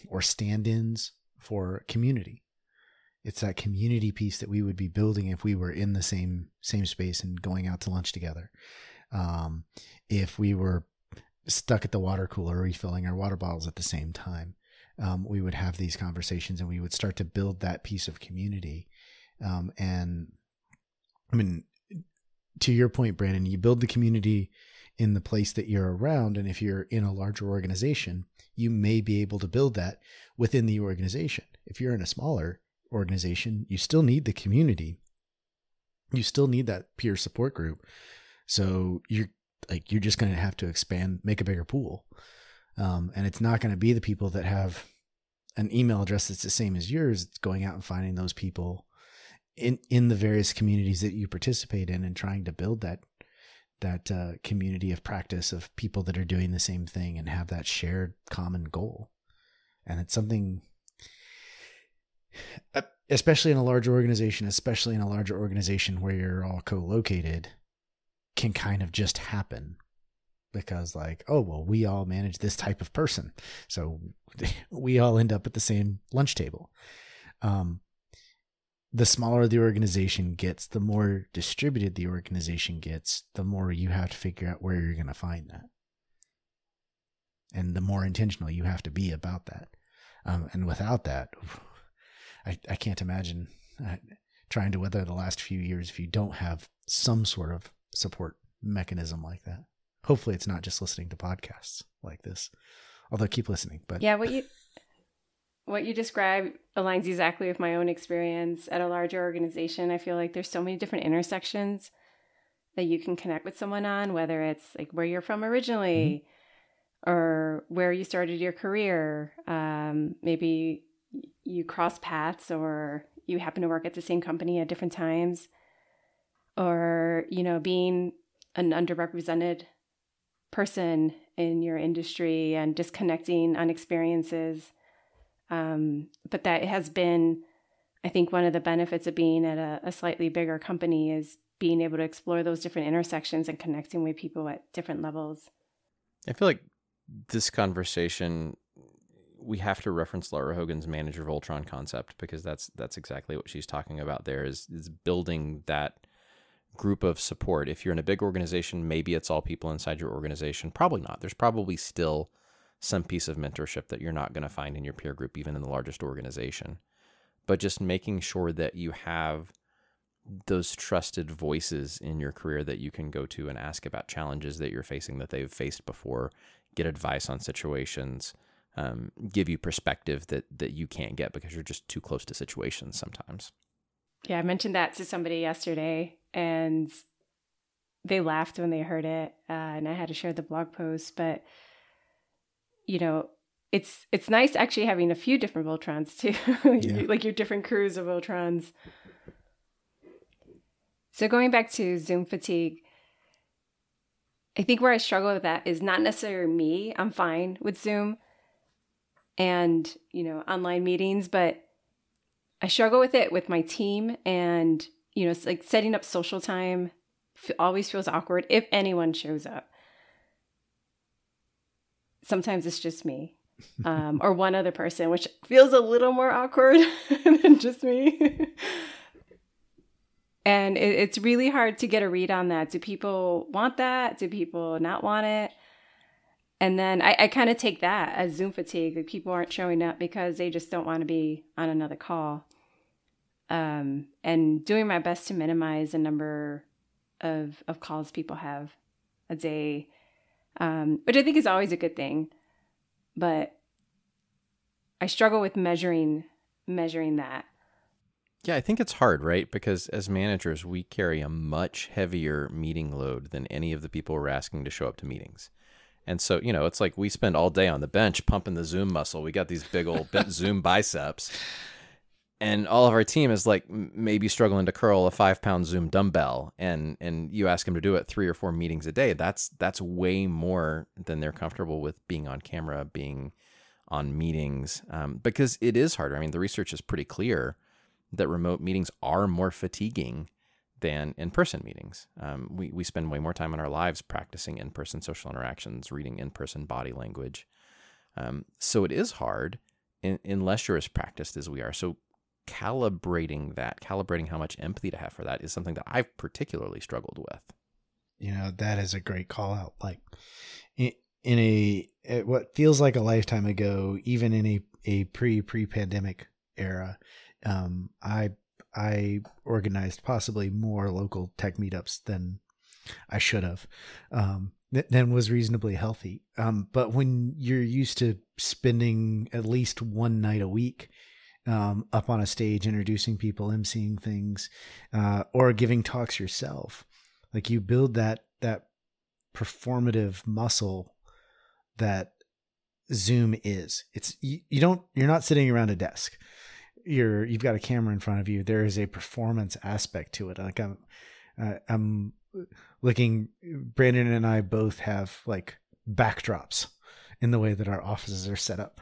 or stand ins for community. It's that community piece that we would be building if we were in the same same space and going out to lunch together. Um, if we were stuck at the water cooler refilling our water bottles at the same time, um, we would have these conversations and we would start to build that piece of community. Um, and I mean, to your point, Brandon, you build the community in the place that you're around. And if you're in a larger organization, you may be able to build that within the organization. If you're in a smaller organization, you still need the community. You still need that peer support group. So you're like, you're just going to have to expand, make a bigger pool. Um, and it's not going to be the people that have an email address that's the same as yours. It's going out and finding those people in, in the various communities that you participate in and trying to build that that uh, community of practice of people that are doing the same thing and have that shared common goal. And it's something, uh, especially in a larger organization, especially in a larger organization where you're all co-located, can kind of just happen. Because like oh well we all manage this type of person. So [LAUGHS] we all end up at the same lunch table. Um, the smaller the organization gets, the more distributed the organization gets, the more you have to figure out where you're going to find that. And the more intentional you have to be about that. Um, and without that, I, I can't imagine uh, trying to weather the last few years if you don't have some sort of support mechanism like that. Hopefully, it's not just listening to podcasts like this, although keep listening. But yeah, what you what you describe aligns exactly with my own experience at a larger organization. I feel like there's so many different intersections that you can connect with someone on, whether it's like where you're from originally mm-hmm. or where you started your career. Um, maybe you cross paths or you happen to work at the same company at different times or, you know, being an underrepresented person in your industry and disconnecting on experiences. Um, but that has been, I think, one of the benefits of being at a, a slightly bigger company is being able to explore those different intersections and connecting with people at different levels. I feel like this conversation we have to reference Lara Hogan's manager of Voltron concept because that's that's exactly what she's talking about there is is building that group of support. If you're in a big organization, maybe it's all people inside your organization. Probably not. There's probably still some piece of mentorship that you're not going to find in your peer group, even in the largest organization. But just making sure that you have those trusted voices in your career that you can go to and ask about challenges that you're facing that they've faced before, get advice on situations, um, give you perspective that that you can't get because you're just too close to situations sometimes. Yeah, I mentioned that to somebody yesterday, and they laughed when they heard it, uh, and I had to share the blog post. But you know, it's it's nice actually having a few different Voltrons too, [LAUGHS] yeah. like your different crews of Voltrons. So going back to Zoom fatigue, I think where I struggle with that is not necessarily me. I'm fine with Zoom and, you know, online meetings, but I struggle with it with my team and, you know, it's like setting up social time always feels awkward if anyone shows up. Sometimes it's just me. Um, or one other person, which feels a little more awkward [LAUGHS] than just me. and it, it's really hard to get a read on that. Do people want that? Do people not want it? And then I, I kind of take that as Zoom fatigue. Like people aren't showing up because they just don't want to be on another call. Um, and doing my best to minimize the number of of calls people have a day, um, which I think is always a good thing. But I struggle with measuring measuring that. Yeah, I think it's hard, right? Because as managers, we carry a much heavier meeting load than any of the people we're asking to show up to meetings. And so, you know, it's like we spend all day on the bench pumping the Zoom muscle. We got these big old Zoom biceps. And all of our team is like maybe struggling to curl a five pound Zoom dumbbell, and and you ask them to do it three or four meetings a day. That's that's way more than they're comfortable with being on camera, being on meetings, um, because it is harder. I mean, the research is pretty clear that remote meetings are more fatiguing than in person meetings. Um, we, we spend way more time in our lives practicing in person social interactions, reading in person body language. Um, so it is hard in, unless you're as practiced as we are. So calibrating that, calibrating how much empathy to have for that is something that I've particularly struggled with. You know, that is a great call out. Like in, in a, what feels like a lifetime ago, even in a, a pre pre pandemic era, um, I I organized possibly more local tech meetups than I should have, um, than was reasonably healthy. Um, but when you're used to spending at least one night a week um, up on a stage, introducing people, emceeing things, uh, or giving talks yourself, like you build that that performative muscle that Zoom is. It's you, you don't you're not sitting around a desk. You're you've got a camera in front of you. There is a performance aspect to it. Like i'm uh, i'm looking brandon and i both have like backdrops in the way that our offices are set up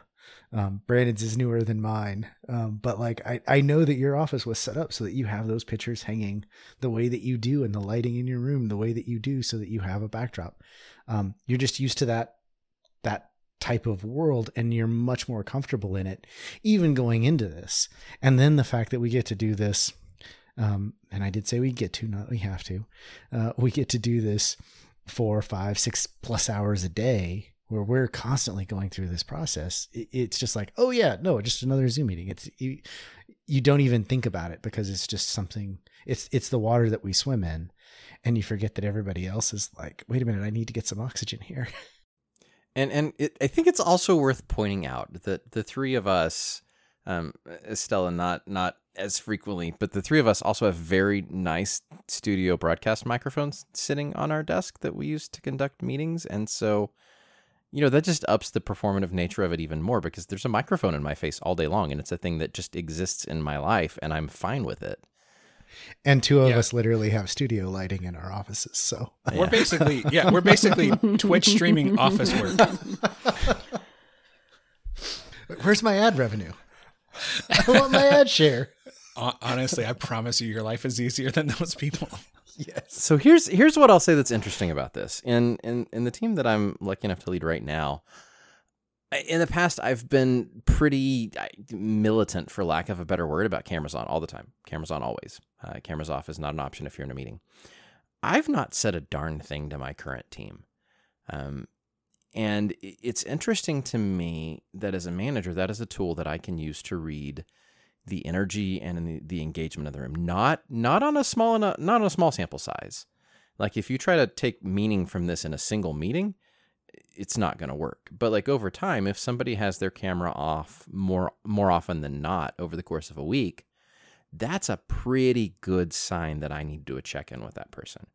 um, brandon's is newer than mine. Um, but like I, I know that your office was set up so that you have those pictures hanging the way that you do and the lighting in your room the way that you do so that you have a backdrop. Um, you're just used to that that type of world and you're much more comfortable in it even going into this. And then the fact that we get to do this um, and i did say we get to not we have to uh, we get to do this four five six plus hours a day where we're constantly going through this process it's just like oh yeah no just another zoom meeting. It's you, you don't even think about it because it's just something it's it's the water that we swim in and you forget that everybody else is like wait a minute i need to get some oxygen here. [LAUGHS] And and it, I think it's also worth pointing out that the three of us Um, Estella not not as frequently, but the three of us also have very nice studio broadcast microphones sitting on our desk that we use to conduct meetings, and so you know that just ups the performative nature of it even more because there's a microphone in my face all day long, and it's a thing that just exists in my life, and I'm fine with it. And two of Yeah. us literally have studio lighting in our offices. So [LAUGHS] We're basically yeah, we're basically [LAUGHS] Twitch streaming office work. [LAUGHS] where's my ad revenue? I want my ad share. Honestly, I promise you, your life is easier than those people. [LAUGHS] Yes. So here's here's what I'll say that's interesting about this. In in in the team that I'm lucky enough to lead right now, in the past I've been pretty militant, for lack of a better word, about cameras on all the time. Cameras on always. Uh, cameras off is not an option if you're in a meeting. I've not said a darn thing to my current team. Um, and it's interesting to me that as a manager, that is a tool that I can use to read the energy and the, the engagement of the room. Not not on a small eno- not on a small sample size. Like if you try to take meaning from this in a single meeting, it's not going to work. But like over time, if somebody has their camera off more more often than not over the course of a week, that's a pretty good sign that I need to do a check in with that person.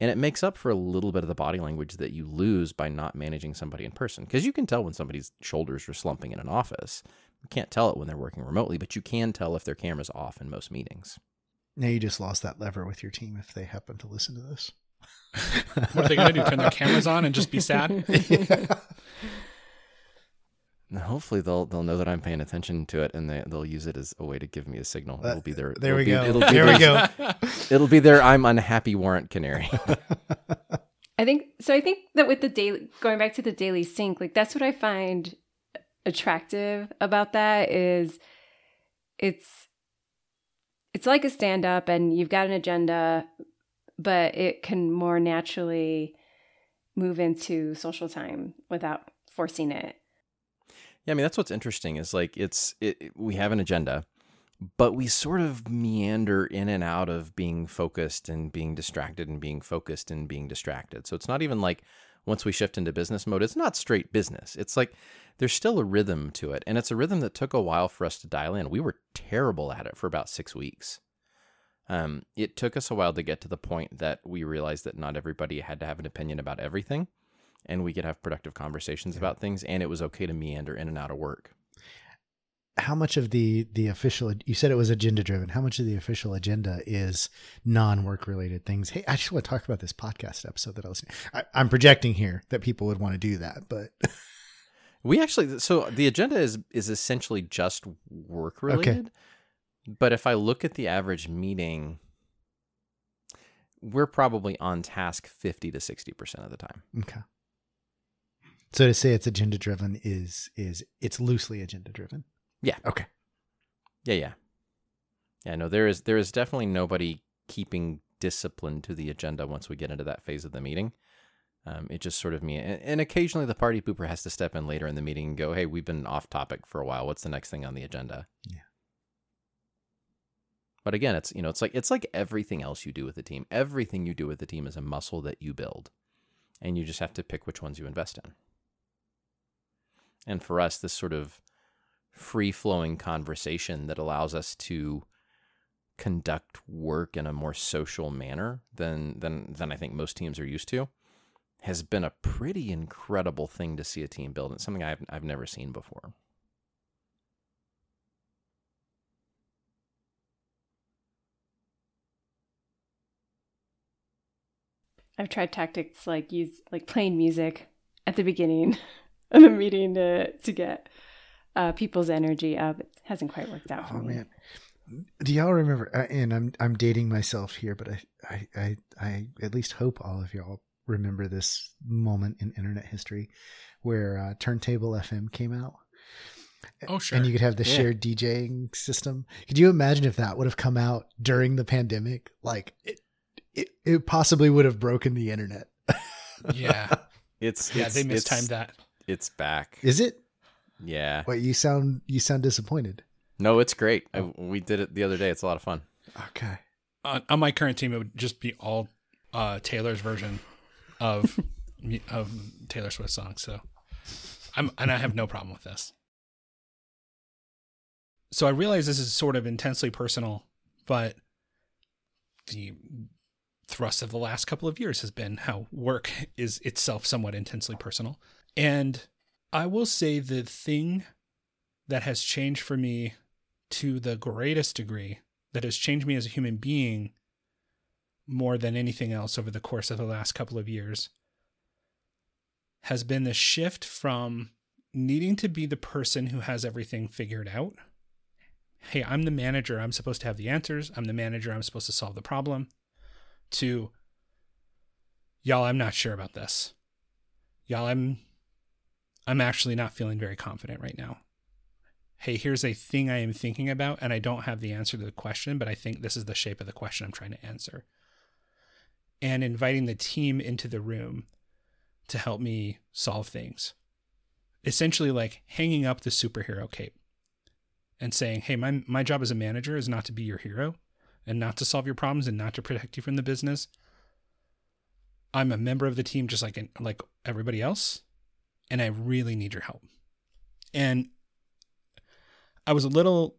And it makes up for a little bit of the body language that you lose by not managing somebody in person. Because you can tell when somebody's shoulders are slumping in an office. You can't tell it when they're working remotely, but you can tell if their camera's off in most meetings. Now you just lost that lever with your team if they happen to listen to this. [LAUGHS] What are they going to do? Turn their cameras on and just be sad? [LAUGHS] And [LAUGHS] hopefully they'll they'll know that I'm paying attention to it and they they'll use it as a way to give me a signal. It'll uh, be their there it'll we be- go. It'll be There we go. It'll be their I'm unhappy warrant canary. I think so. I think that with the daily, going back to the daily sync, like that's what I find attractive about that is it's it's like a stand up and you've got an agenda, but it can more naturally move into social time without forcing it. Yeah, I mean that's what's interesting is like it's it, we have an agenda, but we sort of meander in and out of being focused and being distracted and being focused and being distracted. So it's not even like once we shift into business mode, it's not straight business. It's like there's still a rhythm to it, and it's a rhythm that took a while for us to dial in. We were terrible at it for about six weeks. Um, it took us a while to get to the point that we realized that not everybody had to have an opinion about everything and we could have productive conversations about things and it was okay to meander in and out of work How much of the the official you said it was agenda driven? How much of the official agenda is non work related things? Hey, I just want to talk about this podcast episode that I was. I, I'm projecting here that people would want to do that, but [LAUGHS] we actually so the agenda is is essentially just work related but if i look at the average meeting we're probably on task 50 to 60% of the time okay. So to say it's agenda driven is is it's loosely agenda driven. Yeah. Okay. yeah yeah yeah no there is there is definitely nobody keeping discipline to the agenda once we get into that phase of the meeting um, it just sort of me and, and occasionally the party pooper has to step in later in the meeting and go hey we've been off topic for a while. What's the next thing on the agenda? Yeah. but again it's you know it's like it's like everything else you do with the team. Everything you do with the team is a muscle that you build and you just have to pick which ones you invest in. And for us this sort of free flowing conversation that allows us to conduct work in a more social manner than than than I think most teams are used to has been a pretty incredible thing to see a team build. It's something I've I've never seen before. I've tried tactics like use like playing music at the beginning [LAUGHS] of the meeting to to get uh, people's energy up. It hasn't quite worked out for Oh me. man. Do y'all remember? uh, And I'm I'm dating myself here, but I I I, I at least hope all of y'all remember this moment in internet history where uh, Turntable FM came out. Oh, sure. And you could have the Yeah. shared DJing system. Could you imagine if that would have come out during the pandemic? Like it, it, it possibly would have broken the internet. yeah. [LAUGHS] It's Yeah, it's, they it's- mistimed that. It's back. Is it? yeah. Wait, you sound you sound disappointed. No, it's great. I, we did it the other day. It's a lot of fun. Okay. On, on my current team, it would just be all uh, Taylor's version of of Taylor Swift songs. So, I'm and I have no problem with this. so I realize this is sort of intensely personal, but the thrust of the last couple of years has been how work is itself somewhat intensely personal. And I will say the thing that has changed for me to the greatest degree, that has changed me as a human being more than anything else over the course of the last couple of years, has been the shift from needing to be the person who has everything figured out. Hey, I'm the manager. I'm supposed to have the answers. I'm the manager. I'm supposed to solve the problem to y'all i'm not sure about this y'all i'm i'm actually not feeling very confident right now hey here's a thing i am thinking about and i don't have the answer to the question but i think this is the shape of the question i'm trying to answer and inviting the team into the room to help me solve things essentially like hanging up the superhero cape and saying hey my, my job as a manager is not to be your hero and not to solve your problems and not to protect you from the business. I'm a member of the team just like like everybody else, and I really need your help. And I was a little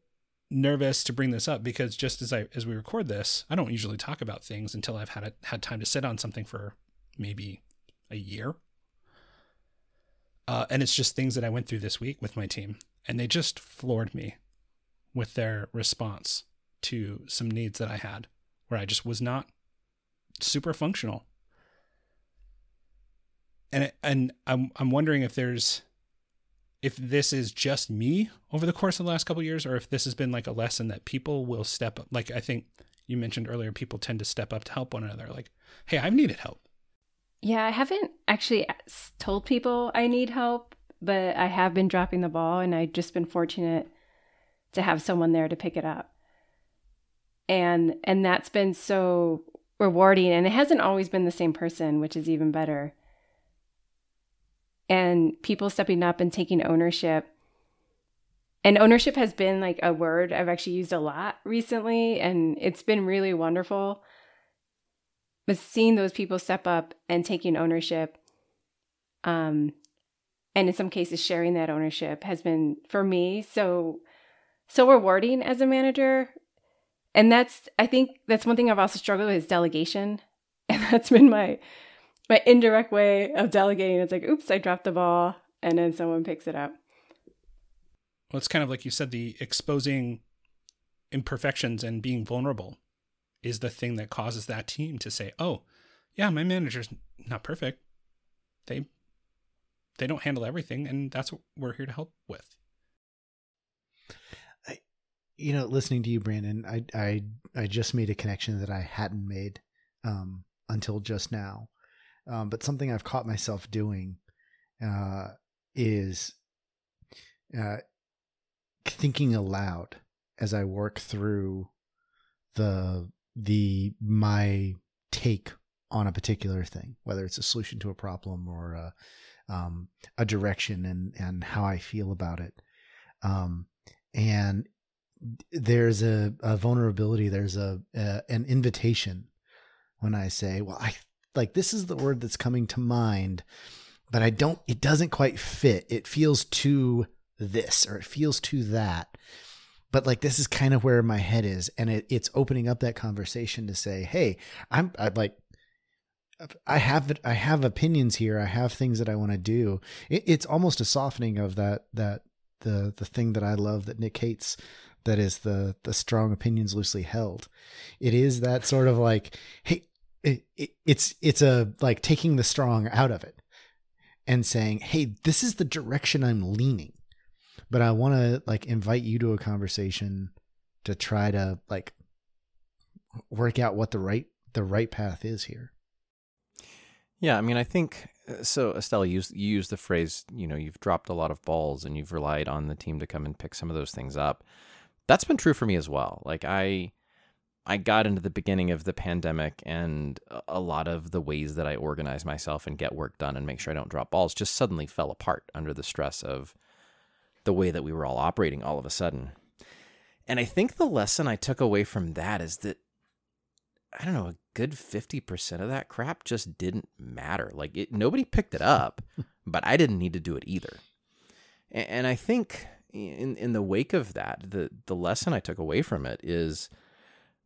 nervous to bring this up because just as I as we record this, I don't usually talk about things until I've had a, had time to sit on something for maybe a year. Uh, and it's just things that I went through this week with my team, and they just floored me with their response to some needs that I had where I just was not super functional. And and I'm I'm wondering if there's if this is just me over the course of the last couple years or if this has been like a lesson that people will step up like I think you mentioned earlier people tend to step up to help one another like hey I've needed help. Yeah, I haven't actually told people I need help, but I have been dropping the ball and I've just been fortunate to have someone there to pick it up and and that's been so rewarding and it hasn't always been the same person which is even better and people stepping up and taking ownership. And ownership has been like a word i've actually used a lot recently and it's been really wonderful. But seeing those people step up and taking ownership um and in some cases sharing that ownership has been for me so so rewarding as a manager. And that's i think that's one thing i've also struggled with is delegation. [LAUGHS] And that's been my my indirect way of delegating. It's like oops i dropped the ball and then someone picks it up. Well it's kind of like you said the exposing imperfections and being vulnerable is the thing that causes that team to say oh yeah my manager's not perfect. They they don't handle everything and that's what we're here to help with. You know, listening to you, Brandon, I I I just made a connection that I hadn't made um, until just now. Um, but something I've caught myself doing uh, is uh, thinking aloud as I work through the the my take on a particular thing, whether it's a solution to a problem or a, um, a direction and and how I feel about it. Um, and there's a, a vulnerability there's a, a, an invitation when i say well i like this is the word that's coming to mind but i don't it doesn't quite fit it feels too this or it feels too that but like this is kind of where my head is and it, it's opening up that conversation to say hey i'm i like I have I have opinions here. I have things that I want to do. It, it's almost a softening of that that the the thing that I love that Nick hates that is the the strong opinions loosely held. It is that sort of like, hey, it, it, it's it's a like taking the strong out of it and saying, hey, this is the direction I'm leaning, but I want to like invite you to a conversation to try to like work out what the right the right path is here. Yeah, I mean, I think uh, so. Estelle, you you used the phrase, you know, you've dropped a lot of balls and you've relied on the team to come and pick some of those things up that's been true for me as well. Like I I got into the beginning of the pandemic and a lot of the ways that I organize myself and get work done and make sure I don't drop balls just suddenly fell apart under the stress of the way that we were all operating all of a sudden. And I think the lesson I took away from that is that I don't know, a good 50% of that crap just didn't matter. Like it nobody picked it up, [LAUGHS] but I didn't need to do it either. And I think in in the wake of that, the the lesson I took away from it is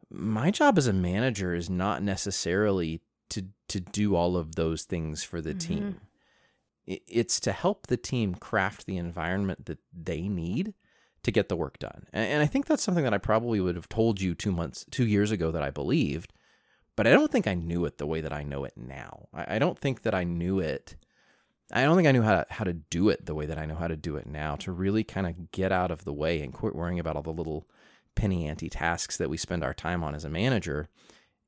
my job as a manager is not necessarily to to do all of those things for the mm-hmm. team. It's to help the team craft the environment that they need to get the work done. And I think that's something that I probably would have told you two months, two years ago that I believed, but I don't think I knew it the way that I know it now. I don't think that I knew it. I don't think I knew how to, how to do it the way that I know how to do it now to really kind of get out of the way and quit worrying about all the little penny ante tasks that we spend our time on as a manager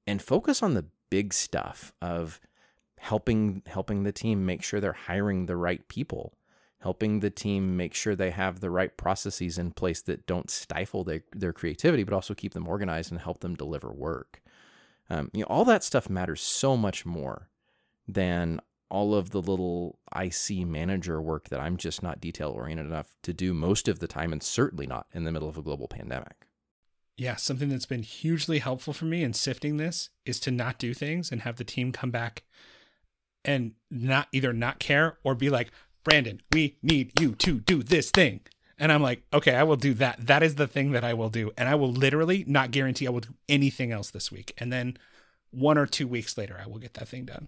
and focus on the big stuff of helping helping the team make sure they're hiring the right people helping the team make sure they have the right processes in place that don't stifle their, their creativity, but also keep them organized and help them deliver work. Um, you know, all that stuff matters so much more than all of the little IC manager work that I'm just not detail oriented enough to do most of the time, and certainly not in the middle of a global pandemic. Yeah, something that's been hugely helpful for me in sifting this is to not do things and have the team come back and not either not care or be like, Brandon, we need you to do this thing. And I'm like, okay, I will do that. That is the thing that I will do. And I will literally not guarantee I will do anything else this week. And then one or two weeks later, I will get that thing done.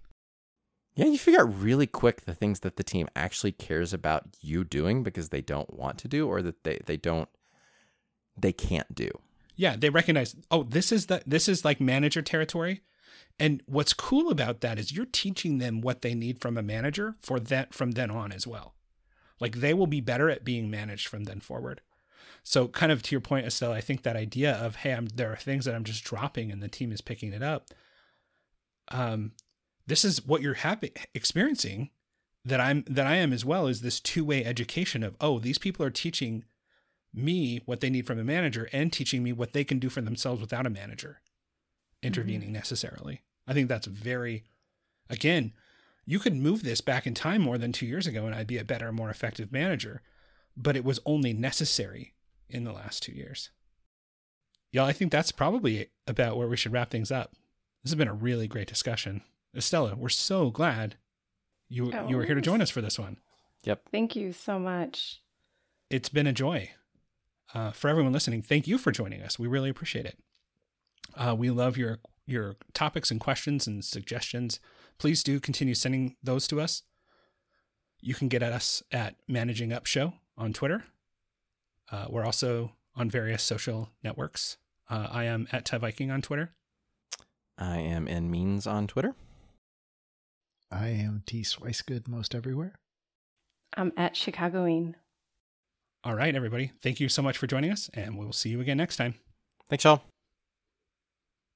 Yeah, you figure out really quick the things that the team actually cares about you doing because they don't want to do or that they, they don't, they can't do. Yeah, they recognize, oh, this is the, this is like manager territory. And what's cool about that is you're teaching them what they need from a manager for that from then on as well. Like they will be better at being managed from then forward. So kind of to your point, Estelle, I think that idea of, hey, I'm, there are things that I'm just dropping and the team is picking it up. Um, this is what you're happy experiencing that I'm that I am as well is this two-way education of, oh, these people are teaching me what they need from a manager and teaching me what they can do for themselves without a manager intervening mm-hmm. necessarily. I think that's very, again, you could move this back in time more than two years ago and I'd be a better, more effective manager. But it was only necessary in the last two years. Y'all, I think that's probably about where we should wrap things up. This has been a really great discussion. Estella, we're so glad you oh, you were here to join us for this one. Yep. Thank you so much. It's been a joy. Uh, for everyone listening, thank you for joining us. We really appreciate it. Uh, we love your your topics and questions and suggestions. Please do continue sending those to us. You can get at us at Managing Up Show on Twitter. Uh, we're also on various social networks. Uh, I am at tehviking on Twitter. I am in Means on Twitter. I am T Swicegood most everywhere. I'm at Chicagoine. All right, everybody. Thank you so much for joining us, and we will see you again next time. Thanks, y'all.